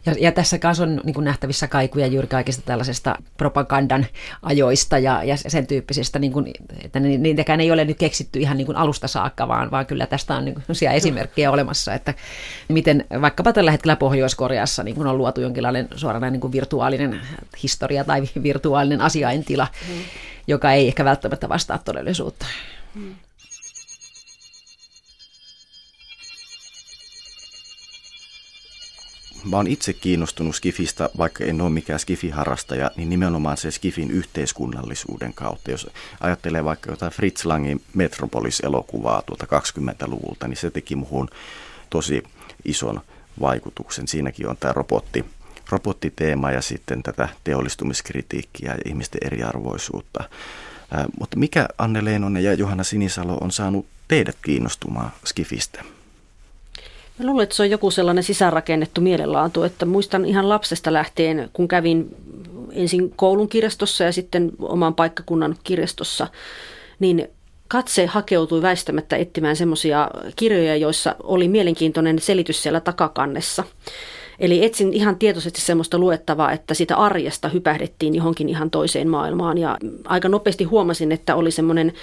Ja, ja tässä kanssa on niin kuin nähtävissä kaikuja juuri kaikista tällaisesta propagandan ajoista ja, ja sen tyyppisistä, niin kuin, että niitäkään ei ole nyt keksitty ihan niin kuin alusta saakka, vaan, vaan kyllä tästä on niin kuin esimerkkejä olemassa, että miten vaikkapa tällä hetkellä Pohjois-Koreassa niin kuin on luotu jonkinlainen suoranainen niin kuin virtuaalinen historia tai virtuaalinen asiaintila, mm. joka ei ehkä välttämättä vastaa todellisuutta. Mm. Mä oon itse kiinnostunut Skifistä, vaikka en ole mikään Skifi-harrastaja, niin nimenomaan se Skifin yhteiskunnallisuuden kautta. Jos ajattelee vaikka jotain Fritz Langin Metropolis-elokuvaa tuolta 20-luvulta, niin se teki muhun tosi ison vaikutuksen. Siinäkin on tämä robotti, robottiteema ja sitten tätä teollistumiskritiikkiä ja ihmisten eriarvoisuutta. Ää, mutta mikä Anne Leenonen ja Johanna Sinisalo on saanut teidät kiinnostumaan Skifistä? Mä luulen, että se on joku sellainen sisäänrakennettu mielenlaatu, että muistan ihan lapsesta lähtien, kun kävin ensin koulun kirjastossa ja sitten oman paikkakunnan kirjastossa, niin katse hakeutui väistämättä etsimään semmoisia kirjoja, joissa oli mielenkiintoinen selitys siellä takakannessa. Eli etsin ihan tietoisesti semmoista luettavaa, että sitä arjesta hypähdettiin johonkin ihan toiseen maailmaan. Ja aika nopeasti huomasin, että oli semmoinen,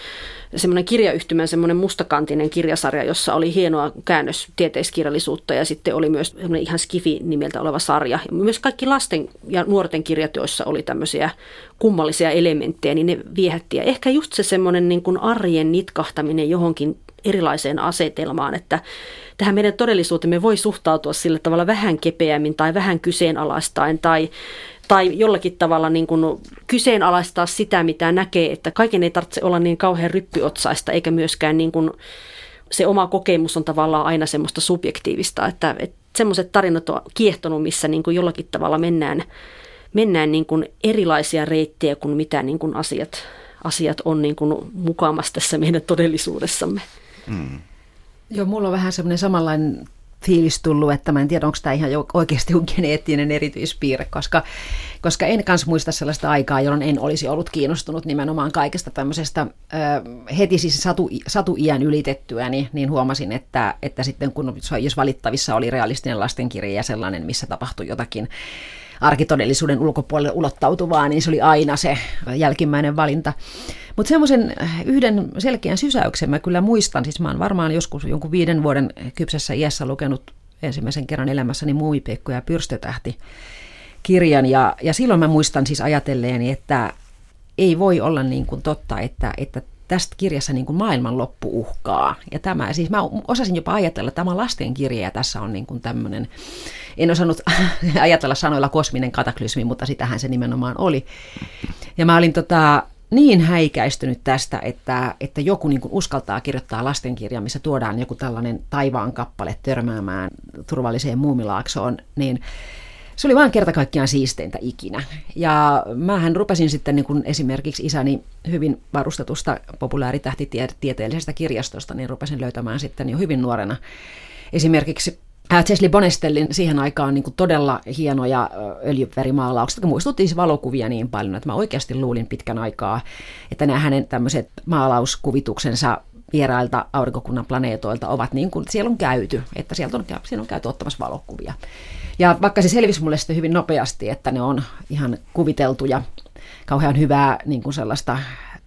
semmoinen kirjayhtymän semmoinen mustakantinen kirjasarja, jossa oli hienoa käännös tieteiskirjallisuutta ja sitten oli myös semmoinen ihan skifi nimeltä oleva sarja. Ja myös kaikki lasten ja nuorten kirjat, joissa oli tämmöisiä kummallisia elementtejä, niin ne viehätti. Ja ehkä just se semmoinen niin kuin arjen nitkahtaminen johonkin erilaiseen asetelmaan, että tähän meidän todellisuutemme voi suhtautua sillä tavalla vähän kepeämmin tai vähän kyseenalaistain tai, tai jollakin tavalla niin kuin kyseenalaistaa sitä, mitä näkee, että kaiken ei tarvitse olla niin kauhean ryppyotsaista eikä myöskään niin kuin se oma kokemus on tavallaan aina semmoista subjektiivista, että, että semmoiset tarinat on kiehtonut, missä niin kuin jollakin tavalla mennään, mennään niin kuin erilaisia reittejä kuin mitä niin kuin asiat, asiat on niin kuin mukaamassa tässä meidän todellisuudessamme. Mm. Joo, mulla on vähän semmoinen samanlainen fiilis tullut, että mä en tiedä, onko tämä ihan oikeasti geneettinen erityispiirre, koska, koska en kanssa muista sellaista aikaa, jolloin en olisi ollut kiinnostunut nimenomaan kaikesta tämmöisestä. heti siis satu, satu-iän ylitettyä, niin, niin huomasin, että, että sitten kun jos valittavissa oli realistinen lastenkirja ja sellainen, missä tapahtui jotakin arkitodellisuuden ulkopuolelle ulottautuvaa, niin se oli aina se jälkimmäinen valinta. Mutta semmoisen yhden selkeän sysäyksen mä kyllä muistan, siis mä oon varmaan joskus jonkun viiden vuoden kypsessä iässä lukenut ensimmäisen kerran elämässäni Muumipeikko ja Pyrstötähti kirjan, ja, ja silloin mä muistan siis ajatelleeni, että ei voi olla niin kuin totta, että, että tästä kirjassa niin kuin maailman loppu uhkaa. Ja tämä, siis mä osasin jopa ajatella, että tämä on lastenkirja ja tässä on niin kuin tämmöinen, en osannut ajatella sanoilla kosminen kataklysmi, mutta sitähän se nimenomaan oli. Ja mä olin tota, niin häikäistynyt tästä, että, että joku niin kuin uskaltaa kirjoittaa lastenkirja, missä tuodaan joku tällainen taivaan kappale törmäämään turvalliseen muumilaaksoon, niin se oli vain kerta kaikkiaan siisteintä ikinä. Ja mähän rupesin sitten niin kuin esimerkiksi isäni hyvin varustetusta populaaritähtitieteellisestä kirjastosta, niin rupesin löytämään sitten jo hyvin nuorena esimerkiksi Chesley Bonestellin siihen aikaan niin todella hienoja öljyvärimaalaukset, jotka muistutti siis valokuvia niin paljon, että mä oikeasti luulin pitkän aikaa, että nämä hänen tämmöiset maalauskuvituksensa vierailta aurinkokunnan planeetoilta ovat niin kuin siellä on käyty, että sieltä on, siellä on käyty ottamassa valokuvia. Ja vaikka se selvisi mulle sitten hyvin nopeasti, että ne on ihan kuviteltuja, kauhean hyvää niin kuin sellaista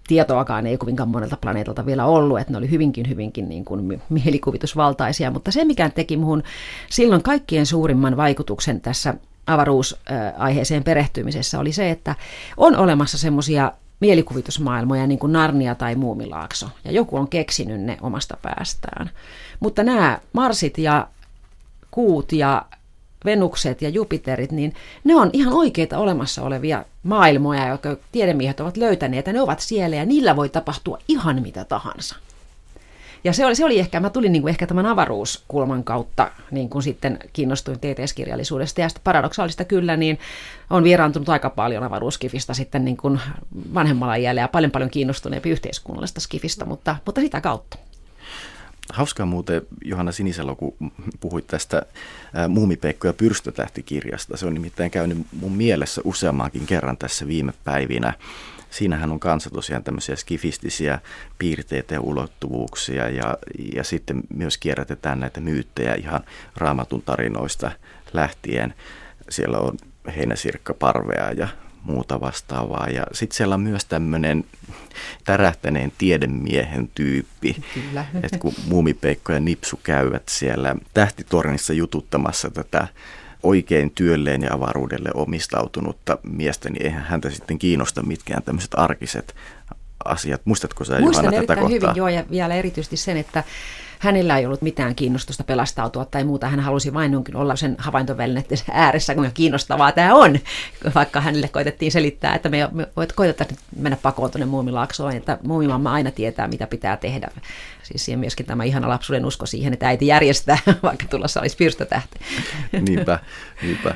tietoakaan ei kovinkaan monelta planeetalta vielä ollut, että ne oli hyvinkin, hyvinkin niin kuin mielikuvitusvaltaisia, mutta se, mikä teki muhun silloin kaikkien suurimman vaikutuksen tässä avaruusaiheeseen perehtymisessä oli se, että on olemassa semmoisia mielikuvitusmaailmoja niin kuin Narnia tai Muumilaakso, ja joku on keksinyt ne omasta päästään. Mutta nämä Marsit ja kuut ja Venukset ja Jupiterit, niin ne on ihan oikeita olemassa olevia maailmoja, jotka tiedemiehet ovat löytäneet, ja ne ovat siellä, ja niillä voi tapahtua ihan mitä tahansa. Ja se oli, se oli ehkä, mä tulin niin kuin ehkä tämän avaruuskulman kautta niin kuin sitten kiinnostuin TTS-kirjallisuudesta. Ja sitten paradoksaalista kyllä, niin on vieraantunut aika paljon avaruuskifistä sitten niin kuin vanhemmalla iällä ja paljon paljon kiinnostuneempi yhteiskunnallista skifistä, mutta, mutta sitä kautta. Hauskaa muuten, Johanna Sinisalo, kun puhuit tästä Muumipeikko- ja pyrstötähtikirjasta. Se on nimittäin käynyt mun mielessä useammankin kerran tässä viime päivinä. Siinähän on kanssa tosiaan tämmöisiä skifistisiä piirteitä ja ulottuvuuksia ja, ja sitten myös kierrätetään näitä myyttejä ihan raamatun tarinoista lähtien. Siellä on heinäsirkkaparvea ja muuta vastaavaa. Ja sitten siellä on myös tämmöinen tärähtäneen tiedemiehen tyyppi. Kyllä. Että kun muumipeikko ja nipsu käyvät siellä tähtitornissa jututtamassa tätä oikein työlleen ja avaruudelle omistautunutta miestä, niin eihän häntä sitten kiinnosta mitkään tämmöiset arkiset asiat. Muistatko sä Muistan Johanna tätä kohtaa? hyvin, joo, ja vielä erityisesti sen, että hänellä ei ollut mitään kiinnostusta pelastautua tai muuta. Hän halusi vain olla sen havaintovälineiden ääressä, kuinka kiinnostavaa tämä on. Vaikka hänelle koitettiin selittää, että me, me koitetaan mennä pakoon tuonne muumilaaksoon, että muumimamma aina tietää, mitä pitää tehdä. Siis siihen myöskin tämä ihana lapsuuden usko siihen, että äiti järjestää, vaikka tulossa olisi pyrstötähti. niinpä, niinpä.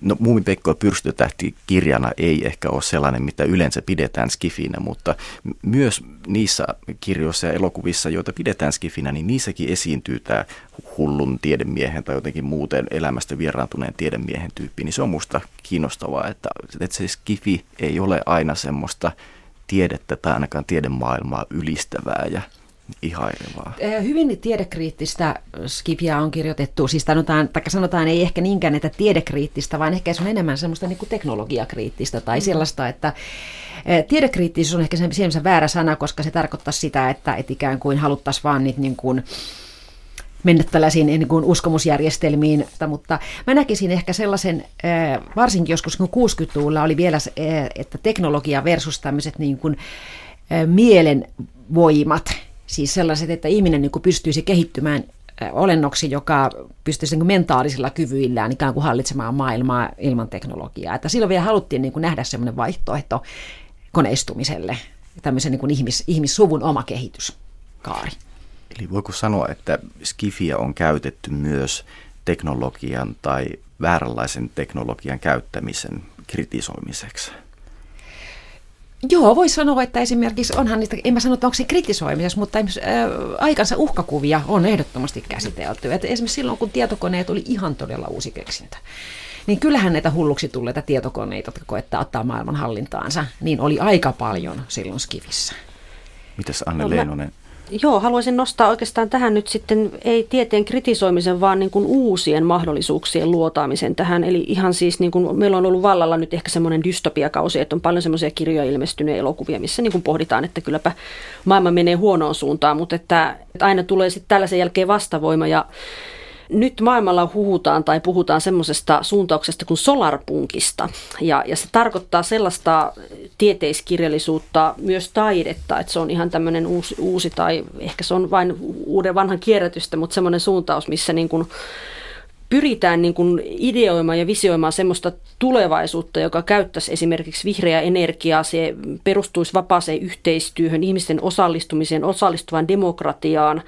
No Muumipekko pyrstötähti kirjana ei ehkä ole sellainen, mitä yleensä pidetään skifinä, mutta myös niissä kirjoissa ja elokuvissa, joita pidetään skifinä, niin niissäkin esiintyy tämä hullun tiedemiehen tai jotenkin muuten elämästä vieraantuneen tiedemiehen tyyppi. Niin se on musta kiinnostavaa, että, että se skifi ei ole aina semmoista tiedettä tai ainakaan tiedemaailmaa ylistävää ja ihailevaa. Eh, hyvin tiedekriittistä skipia on kirjoitettu, siis sanotaan, tai sanotaan ei ehkä niinkään, että tiedekriittistä, vaan ehkä se on enemmän semmoista niin kuin teknologiakriittistä tai mm. sellaista, että eh, tiedekriittisyys on ehkä se väärä sana, koska se tarkoittaa sitä, että, että ikään kuin haluttaisiin vaan niitä niin kuin, mennä tällaisiin niin kuin uskomusjärjestelmiin, mutta mä näkisin ehkä sellaisen, eh, varsinkin joskus kun 60-luvulla oli vielä, että teknologia versus tämmöiset niin kuin mielen voimat, Siis sellaiset, että ihminen niin kuin pystyisi kehittymään olennoksi, joka pystyisi niin mentaalisilla kyvyillään ikään kuin hallitsemaan maailmaa ilman teknologiaa. Että silloin vielä haluttiin niin kuin nähdä semmoinen vaihtoehto koneistumiselle, tämmöisen niin kuin ihmis, ihmissuvun oma kehityskaari. Eli voiko sanoa, että Skifiä on käytetty myös teknologian tai vääränlaisen teknologian käyttämisen kritisoimiseksi? Joo, voi sanoa, että esimerkiksi onhan niitä, en mä sano, että onko se kritisoimisessa, mutta esimerkiksi ää, aikansa uhkakuvia on ehdottomasti käsitelty. Et esimerkiksi silloin, kun tietokoneet oli ihan todella uusi keksintö, niin kyllähän näitä hulluksi tulleita tietokoneita, jotka koettaa ottaa maailman hallintaansa, niin oli aika paljon silloin Skivissä. Mitäs Anne no, Leinonen? Joo, haluaisin nostaa oikeastaan tähän nyt sitten ei tieteen kritisoimisen, vaan niin kuin uusien mahdollisuuksien luotaamisen tähän. Eli ihan siis niin kuin meillä on ollut vallalla nyt ehkä semmoinen dystopiakausi, että on paljon semmoisia kirjoja ilmestyneet elokuvia, missä niin kuin pohditaan, että kylläpä maailma menee huonoon suuntaan, mutta että aina tulee sitten tällaisen jälkeen vastavoima ja nyt maailmalla huhutaan tai puhutaan semmoisesta suuntauksesta kuin solarpunkista. Ja, ja se tarkoittaa sellaista tieteiskirjallisuutta, myös taidetta, että se on ihan tämmöinen uusi, uusi tai ehkä se on vain uuden vanhan kierrätystä, mutta semmoinen suuntaus, missä niin kuin pyritään niin kuin ideoimaan ja visioimaan semmoista tulevaisuutta, joka käyttäisi esimerkiksi vihreää energiaa, se perustuisi vapaaseen yhteistyöhön, ihmisten osallistumiseen, osallistuvan demokratiaan,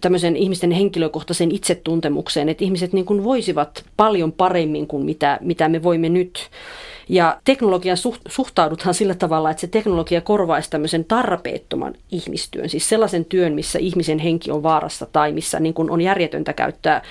tämmöisen ihmisten henkilökohtaisen itsetuntemukseen, että ihmiset niin kuin voisivat paljon paremmin kuin mitä, mitä me voimme nyt. Ja teknologian suhtaudutaan sillä tavalla, että se teknologia korvaisi tämmöisen tarpeettoman ihmistyön, siis sellaisen työn, missä ihmisen henki on vaarassa tai missä niin kuin on järjetöntä käyttää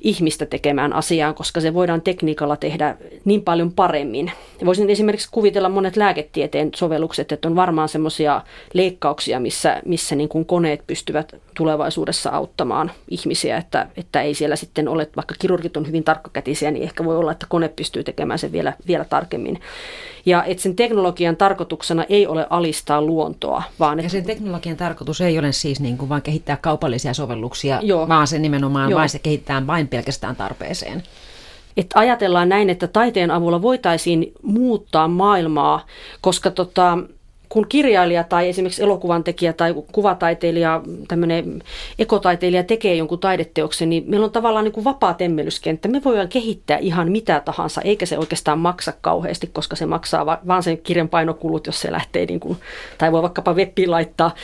ihmistä tekemään asiaan, koska se voidaan tekniikalla tehdä niin paljon paremmin. Voisin esimerkiksi kuvitella monet lääketieteen sovellukset, että on varmaan semmoisia leikkauksia, missä, missä niin kuin koneet pystyvät tulevaisuudessa auttamaan ihmisiä, että, että ei siellä sitten ole, vaikka kirurgit on hyvin tarkkakätisiä, niin ehkä voi olla, että kone pystyy tekemään sen vielä, vielä tarkemmin. Ja että sen teknologian tarkoituksena ei ole alistaa luontoa, vaan... Ja sen teknologian tarkoitus ei ole siis niin kuin vain kehittää kaupallisia sovelluksia, Joo. vaan se nimenomaan Joo. vain se kehittää vain pelkästään tarpeeseen. Että ajatellaan näin, että taiteen avulla voitaisiin muuttaa maailmaa, koska tota, kun kirjailija tai esimerkiksi elokuvan tekijä tai kuvataiteilija, tämmöinen ekotaiteilija tekee jonkun taideteoksen, niin meillä on tavallaan niin kuin vapaa temmelyskenttä. Me voidaan kehittää ihan mitä tahansa, eikä se oikeastaan maksa kauheasti, koska se maksaa vaan sen kirjan painokulut, jos se lähtee, niin kuin, tai voi vaikkapa webbiin laittaa.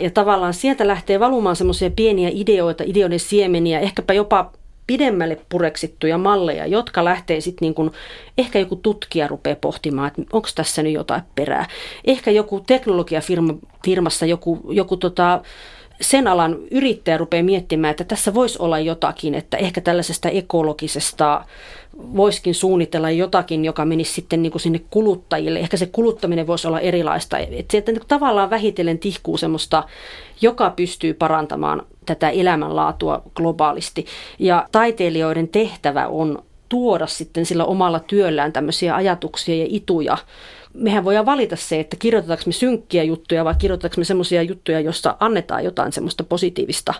Ja tavallaan sieltä lähtee valumaan semmoisia pieniä ideoita, ideoiden siemeniä, ehkäpä jopa pidemmälle pureksittuja malleja, jotka lähtee sitten niin kuin, ehkä joku tutkija rupeaa pohtimaan, että onko tässä nyt jotain perää. Ehkä joku teknologiafirmassa joku, joku tota, sen alan yrittäjä rupeaa miettimään, että tässä voisi olla jotakin, että ehkä tällaisesta ekologisesta voisikin suunnitella jotakin, joka menisi sitten niin kuin sinne kuluttajille. Ehkä se kuluttaminen voisi olla erilaista. Että sieltä niin tavallaan vähitellen tihkuu semmoista, joka pystyy parantamaan tätä elämänlaatua globaalisti. Ja taiteilijoiden tehtävä on tuoda sitten sillä omalla työllään tämmöisiä ajatuksia ja ituja. Mehän voidaan valita se, että kirjoitetaanko me synkkiä juttuja vai kirjoitetaanko me semmoisia juttuja, joissa annetaan jotain semmoista positiivista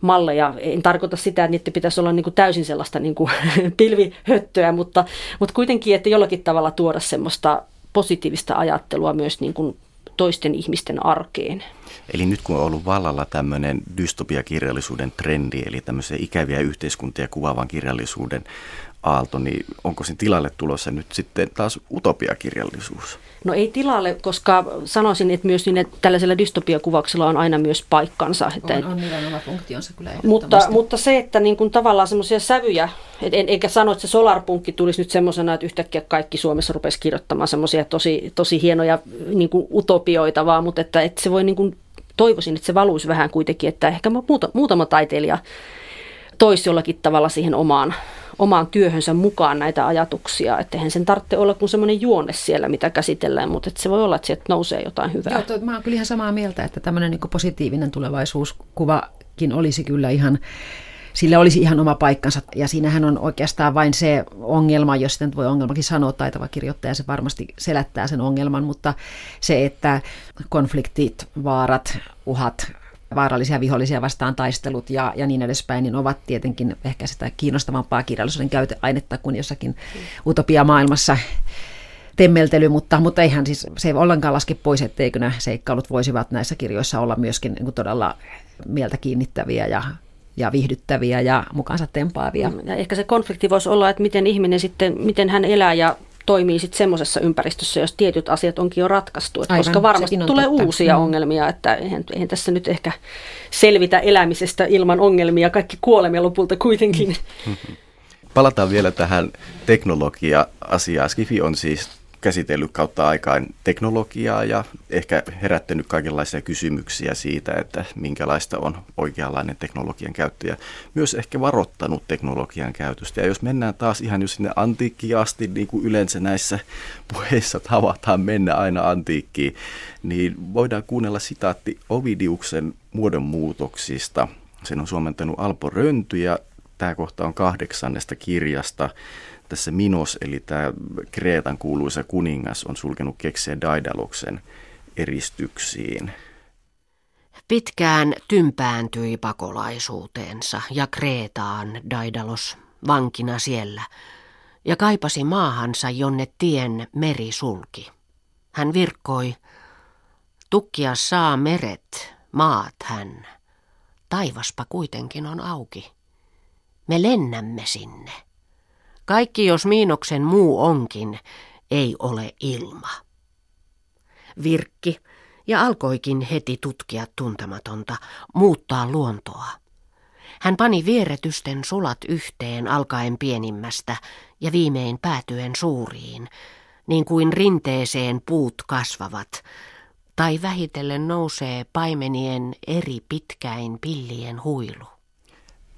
malleja. En tarkoita sitä, että niiden pitäisi olla niin kuin täysin sellaista niin kuin pilvihöttöä, mutta, mutta kuitenkin, että jollakin tavalla tuoda semmoista positiivista ajattelua myös niin kuin toisten ihmisten arkeen. Eli nyt kun on ollut vallalla tämmöinen dystopiakirjallisuuden trendi, eli tämmöisiä ikäviä yhteiskuntia kuvaavan kirjallisuuden aalto, niin onko sen tilalle tulossa nyt sitten taas utopiakirjallisuus? No ei tilalle, koska sanoisin, että myös niin, että tällaisella dystopiakuvauksella on aina myös paikkansa. Että on, on niillä oma funktionsa kyllä mutta, mutta se, että niin kuin tavallaan semmoisia sävyjä, et en, eikä sano, että se solarpunkki tulisi nyt semmoisena, että yhtäkkiä kaikki Suomessa rupesi kirjoittamaan semmoisia tosi, tosi hienoja niin kuin utopioita, vaan, mutta että, että se voi niin kuin, toivoisin, että se valuisi vähän kuitenkin, että ehkä muuta, muutama taiteilija toisi jollakin tavalla siihen omaan omaan työhönsä mukaan näitä ajatuksia. Että eihän sen tarvitse olla kuin semmoinen juonne siellä, mitä käsitellään, mutta se voi olla, että sieltä nousee jotain hyvää. Joo, to, mä oon kyllä ihan samaa mieltä, että tämmöinen niin positiivinen tulevaisuuskuvakin olisi kyllä ihan sillä olisi ihan oma paikkansa. Ja siinähän on oikeastaan vain se ongelma, jos sitten voi ongelmakin sanoa, taitava kirjoittaja se varmasti selättää sen ongelman, mutta se, että konfliktit, vaarat, uhat, vaarallisia vihollisia vastaan taistelut ja, ja niin edespäin, niin ovat tietenkin ehkä sitä kiinnostavampaa kirjallisuuden käyteainetta kuin jossakin utopia-maailmassa temmeltely, mutta, mutta eihän siis se ei ollenkaan laske pois, etteikö nämä seikkailut voisivat näissä kirjoissa olla myöskin niin kuin todella mieltä kiinnittäviä ja ja viihdyttäviä ja mukaansa tempaavia. Ja ehkä se konflikti voisi olla, että miten ihminen sitten, miten hän elää ja toimii sitten semmoisessa ympäristössä, jos tietyt asiat onkin jo ratkaistu. Aivan, koska varmasti tulee totta. uusia mm. ongelmia, että eihän, eihän tässä nyt ehkä selvitä elämisestä ilman ongelmia. Kaikki kuolemme lopulta kuitenkin. Palataan vielä tähän teknologia-asiaan. Skifi on siis käsitellyt kautta aikaan teknologiaa ja ehkä herättänyt kaikenlaisia kysymyksiä siitä, että minkälaista on oikeanlainen teknologian käyttö ja myös ehkä varoittanut teknologian käytöstä. Ja jos mennään taas ihan jo sinne antiikkiin asti, niin kuin yleensä näissä puheissa tavataan mennä aina antiikkiin, niin voidaan kuunnella sitaatti Ovidiuksen muodonmuutoksista. Sen on suomentanut Alpo Rönty ja tämä kohta on kahdeksannesta kirjasta tässä Minos, eli tämä Kreetan kuuluisa kuningas, on sulkenut keksiä Daidaloksen eristyksiin. Pitkään tympääntyi pakolaisuuteensa ja Kreetaan Daidalos vankina siellä ja kaipasi maahansa, jonne tien meri sulki. Hän virkkoi, tukkia saa meret, maat hän. Taivaspa kuitenkin on auki. Me lennämme sinne. Kaikki jos miinoksen muu onkin, ei ole ilma. Virkki ja alkoikin heti tutkia tuntematonta, muuttaa luontoa. Hän pani vieretysten sulat yhteen alkaen pienimmästä ja viimein päätyen suuriin, niin kuin rinteeseen puut kasvavat, tai vähitellen nousee paimenien eri pitkäin pillien huilu.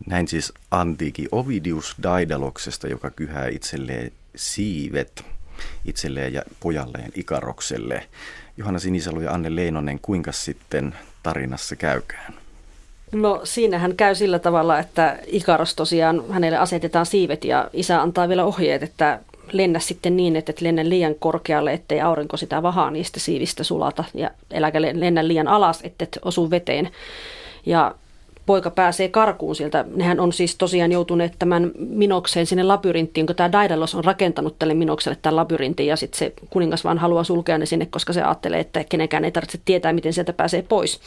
Näin siis antiiki Ovidius Daidaloksesta, joka kyhää itselleen siivet itselleen ja pojalleen Ikarokselle. Johanna Sinisalo ja Anne Leinonen, kuinka sitten tarinassa käykään? No siinähän käy sillä tavalla, että Ikaros tosiaan, hänelle asetetaan siivet ja isä antaa vielä ohjeet, että lennä sitten niin, että et lennä liian korkealle, ettei aurinko sitä vahaa niistä siivistä sulata ja eläkä lennä liian alas, et osu veteen. Ja poika pääsee karkuun sieltä. Nehän on siis tosiaan joutuneet tämän Minokseen sinne labyrinttiin, kun tämä Daidalos on rakentanut tälle Minokselle tämän labyrintin ja sitten se kuningas vaan haluaa sulkea ne sinne, koska se ajattelee, että kenenkään ei tarvitse tietää, miten sieltä pääsee pois.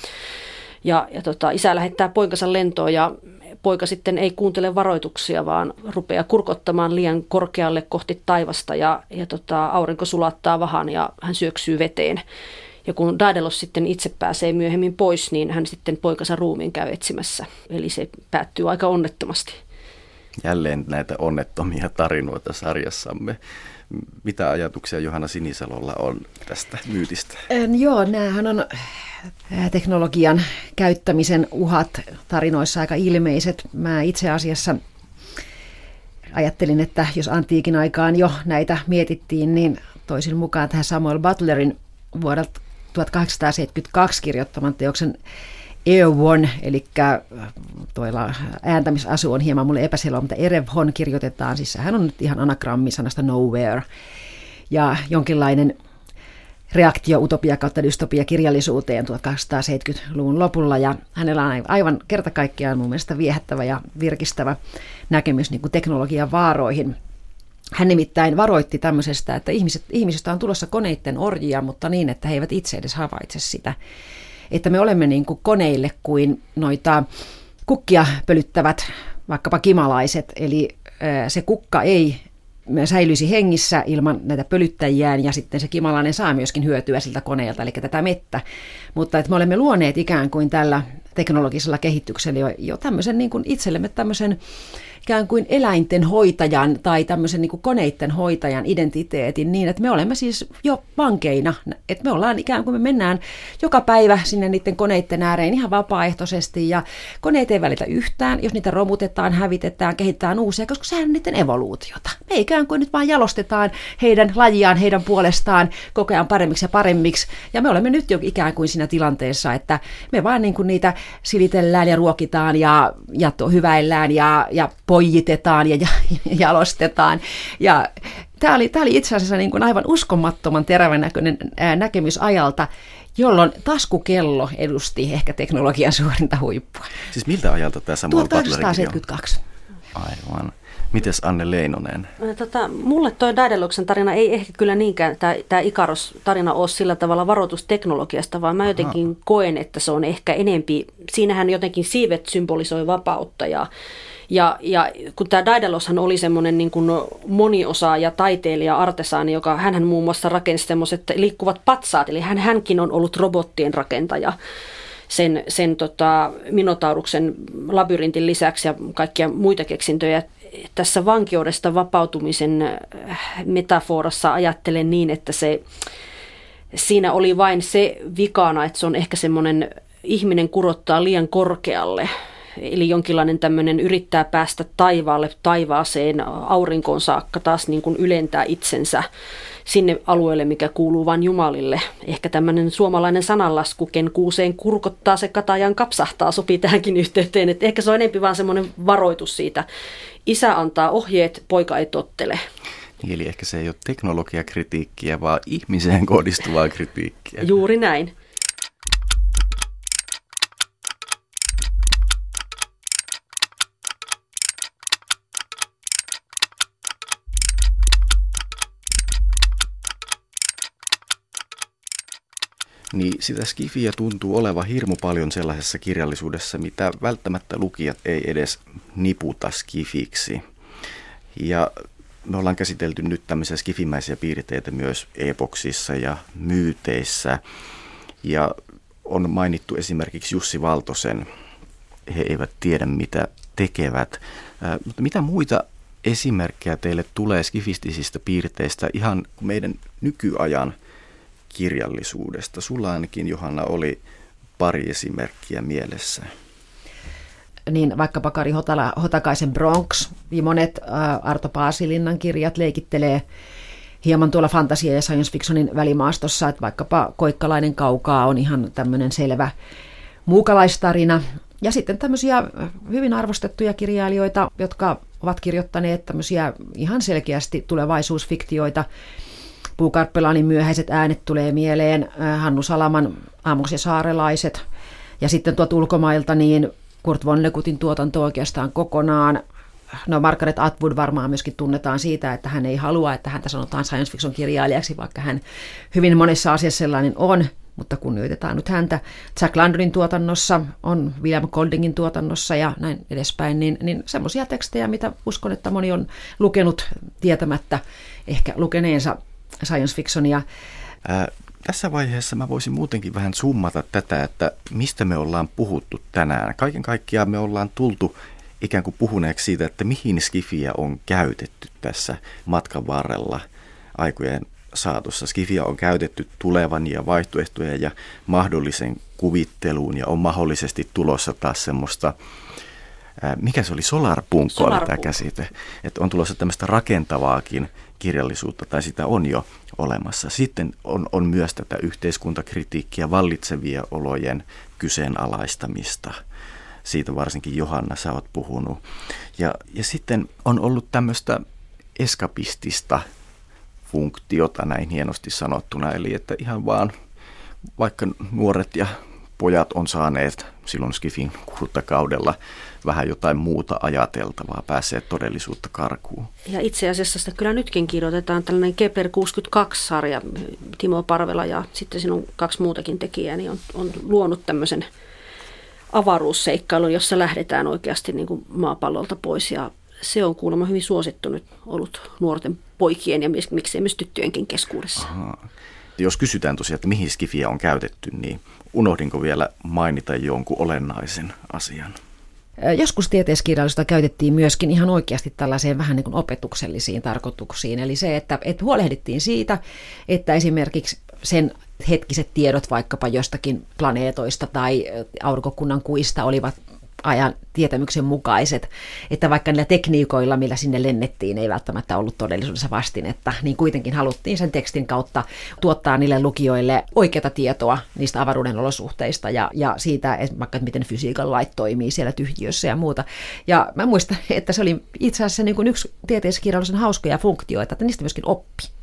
Ja, ja tota, isä lähettää poikansa lentoon ja poika sitten ei kuuntele varoituksia, vaan rupeaa kurkottamaan liian korkealle kohti taivasta ja, ja tota, aurinko sulattaa vahan ja hän syöksyy veteen. Ja kun Daedalus sitten itse pääsee myöhemmin pois, niin hän sitten poikansa ruumiin käy etsimässä. Eli se päättyy aika onnettomasti. Jälleen näitä onnettomia tarinoita sarjassamme. Mitä ajatuksia Johanna Sinisalolla on tästä myytistä? En, joo, näähän on äh, teknologian käyttämisen uhat tarinoissa aika ilmeiset. Mä itse asiassa ajattelin, että jos antiikin aikaan jo näitä mietittiin, niin toisin mukaan tähän Samuel Butlerin vuodelta 1872 kirjoittaman teoksen Eowon, eli tuolla ääntämisasu on hieman mulle epäselvä, mutta Erevhon kirjoitetaan, siis hän on nyt ihan anagrammi sanasta nowhere. Ja jonkinlainen reaktio utopia kautta dystopia kirjallisuuteen 1870-luvun lopulla. Ja hänellä on aivan kerta kaikkiaan mun mielestä viehättävä ja virkistävä näkemys niin kuin teknologian vaaroihin – hän nimittäin varoitti tämmöisestä, että ihmiset, ihmisistä on tulossa koneiden orjia, mutta niin, että he eivät itse edes havaitse sitä. Että me olemme niin kuin koneille kuin noita kukkia pölyttävät vaikkapa kimalaiset, eli se kukka ei säilyisi hengissä ilman näitä pölyttäjiään ja sitten se kimalainen saa myöskin hyötyä siltä koneelta, eli tätä mettä. Mutta että me olemme luoneet ikään kuin tällä teknologisella kehityksellä jo, jo tämmöisen niin kuin itsellemme tämmöisen ikään kuin eläinten hoitajan tai tämmöisen niin kuin koneiden hoitajan identiteetin niin, että me olemme siis jo vankeina. Että me ollaan ikään kuin me mennään joka päivä sinne niiden koneiden ääreen ihan vapaaehtoisesti ja koneet ei välitä yhtään, jos niitä romutetaan, hävitetään, kehitetään uusia, koska sehän on niiden evoluutiota. Me ikään kuin nyt vaan jalostetaan heidän lajiaan, heidän puolestaan koko ajan paremmiksi ja paremmiksi. Ja me olemme nyt jo ikään kuin siinä tilanteessa, että me vaan niin kuin niitä silitellään ja ruokitaan ja, ja hyväillään ja, ja pojitetaan ja, jalostetaan. Ja tämä oli, tämä oli itse asiassa niin kuin aivan uskomattoman terävän näköinen näkemys ajalta, jolloin taskukello edusti ehkä teknologian suurinta huippua. Siis miltä ajalta tämä Samuel 1972. Aivan. Mites Anne Leinonen? Tota, mulle toi Daedaluksen tarina ei ehkä kyllä niinkään, tämä Ikaros-tarina ole sillä tavalla varoitusteknologiasta, vaan mä jotenkin Aha. koen, että se on ehkä enempi, siinähän jotenkin siivet symbolisoi vapautta ja ja, ja kun tämä Daedaloshan oli semmoinen niin kuin moniosaaja, taiteilija, artesaani, joka hän muun muassa rakensi semmoiset liikkuvat patsaat, eli hän, hänkin on ollut robottien rakentaja sen, sen tota, Minotauruksen labyrintin lisäksi ja kaikkia muita keksintöjä. Tässä vankeudesta vapautumisen äh, metaforassa ajattelen niin, että se, siinä oli vain se vikana, että se on ehkä semmoinen ihminen kurottaa liian korkealle eli jonkinlainen tämmöinen yrittää päästä taivaalle, taivaaseen, aurinkoon saakka taas niin kuin ylentää itsensä sinne alueelle, mikä kuuluu vain Jumalille. Ehkä tämmöinen suomalainen sananlasku, ken kuuseen kurkottaa, se katajan kapsahtaa, sopii tähänkin yhteyteen. Että ehkä se on enempi vaan semmoinen varoitus siitä. Isä antaa ohjeet, poika ei tottele. Eli ehkä se ei ole teknologiakritiikkiä, vaan ihmiseen kohdistuvaa kritiikkiä. Juuri näin. Niin sitä skifiä tuntuu olevan hirmu paljon sellaisessa kirjallisuudessa, mitä välttämättä lukijat ei edes niputa skifiksi. Ja me ollaan käsitelty nyt tämmöisiä skifimäisiä piirteitä myös epoksissa ja myyteissä. Ja on mainittu esimerkiksi Jussi Valtosen, he eivät tiedä mitä tekevät. Mutta mitä muita esimerkkejä teille tulee skifistisistä piirteistä ihan meidän nykyajan kirjallisuudesta. Sulla ainakin, Johanna, oli pari esimerkkiä mielessä. Niin vaikkapa Kari Hotala, Hotakaisen Bronx ja monet ä, Arto Paasilinnan kirjat leikittelee hieman tuolla fantasia- ja science fictionin välimaastossa, että vaikkapa Koikkalainen kaukaa on ihan tämmöinen selvä muukalaistarina. Ja sitten tämmöisiä hyvin arvostettuja kirjailijoita, jotka ovat kirjoittaneet tämmöisiä ihan selkeästi tulevaisuusfiktioita, Puukarppelanin myöhäiset äänet tulee mieleen, Hannu Salaman Amos ja saarelaiset. Ja sitten tuot ulkomailta niin Kurt Vonnekutin tuotanto oikeastaan kokonaan. No Margaret Atwood varmaan myöskin tunnetaan siitä, että hän ei halua, että häntä sanotaan science fiction kirjailijaksi, vaikka hän hyvin monessa asiassa sellainen on, mutta kunnioitetaan nyt häntä. Jack Landonin tuotannossa on William Goldingin tuotannossa ja näin edespäin, niin, niin semmoisia tekstejä, mitä uskon, että moni on lukenut tietämättä ehkä lukeneensa science fictionia. Ää, tässä vaiheessa mä voisin muutenkin vähän summata tätä, että mistä me ollaan puhuttu tänään. Kaiken kaikkiaan me ollaan tultu ikään kuin puhuneeksi siitä, että mihin skifiä on käytetty tässä matkan varrella aikojen saatossa. Skifia on käytetty tulevan ja vaihtoehtojen ja mahdollisen kuvitteluun ja on mahdollisesti tulossa taas semmoista, mikä se oli, solarpunkko oli tämä käsite, että on tulossa tämmöistä rakentavaakin kirjallisuutta, tai sitä on jo olemassa. Sitten on, on myös tätä yhteiskuntakritiikkiä, vallitsevia olojen kyseenalaistamista. Siitä varsinkin Johanna, sä oot puhunut. Ja, ja sitten on ollut tämmöistä eskapistista funktiota näin hienosti sanottuna, eli että ihan vaan vaikka nuoret ja pojat on saaneet silloin Skifin kultakaudella vähän jotain muuta ajateltavaa, pääsee todellisuutta karkuun. Ja itse asiassa sitä kyllä nytkin kirjoitetaan tällainen Kepler 62-sarja, Timo Parvela ja sitten siinä on kaksi muutakin tekijää, niin on, on luonut tämmöisen avaruusseikkailun, jossa lähdetään oikeasti niin kuin maapallolta pois ja se on kuulemma hyvin suosittu nyt ollut nuorten poikien ja miksei myös tyttöjenkin keskuudessa. Aha. Jos kysytään tosiaan, että mihin skifiä on käytetty, niin unohdinko vielä mainita jonkun olennaisen asian? Joskus tieteiskirjallisuutta käytettiin myöskin ihan oikeasti tällaiseen vähän niin kuin opetuksellisiin tarkoituksiin. Eli se, että, että huolehdittiin siitä, että esimerkiksi sen hetkiset tiedot vaikkapa jostakin planeetoista tai aurinkokunnan kuista olivat ajan tietämyksen mukaiset, että vaikka niillä tekniikoilla, millä sinne lennettiin, ei välttämättä ollut todellisuudessa vastinetta, niin kuitenkin haluttiin sen tekstin kautta tuottaa niille lukijoille oikeata tietoa niistä avaruuden olosuhteista ja, ja siitä, että vaikka miten fysiikan lait toimii siellä tyhjiössä ja muuta. Ja mä muistan, että se oli itse asiassa niin kuin yksi tieteiskirjallisuuden hauskoja funktioita, että niistä myöskin oppi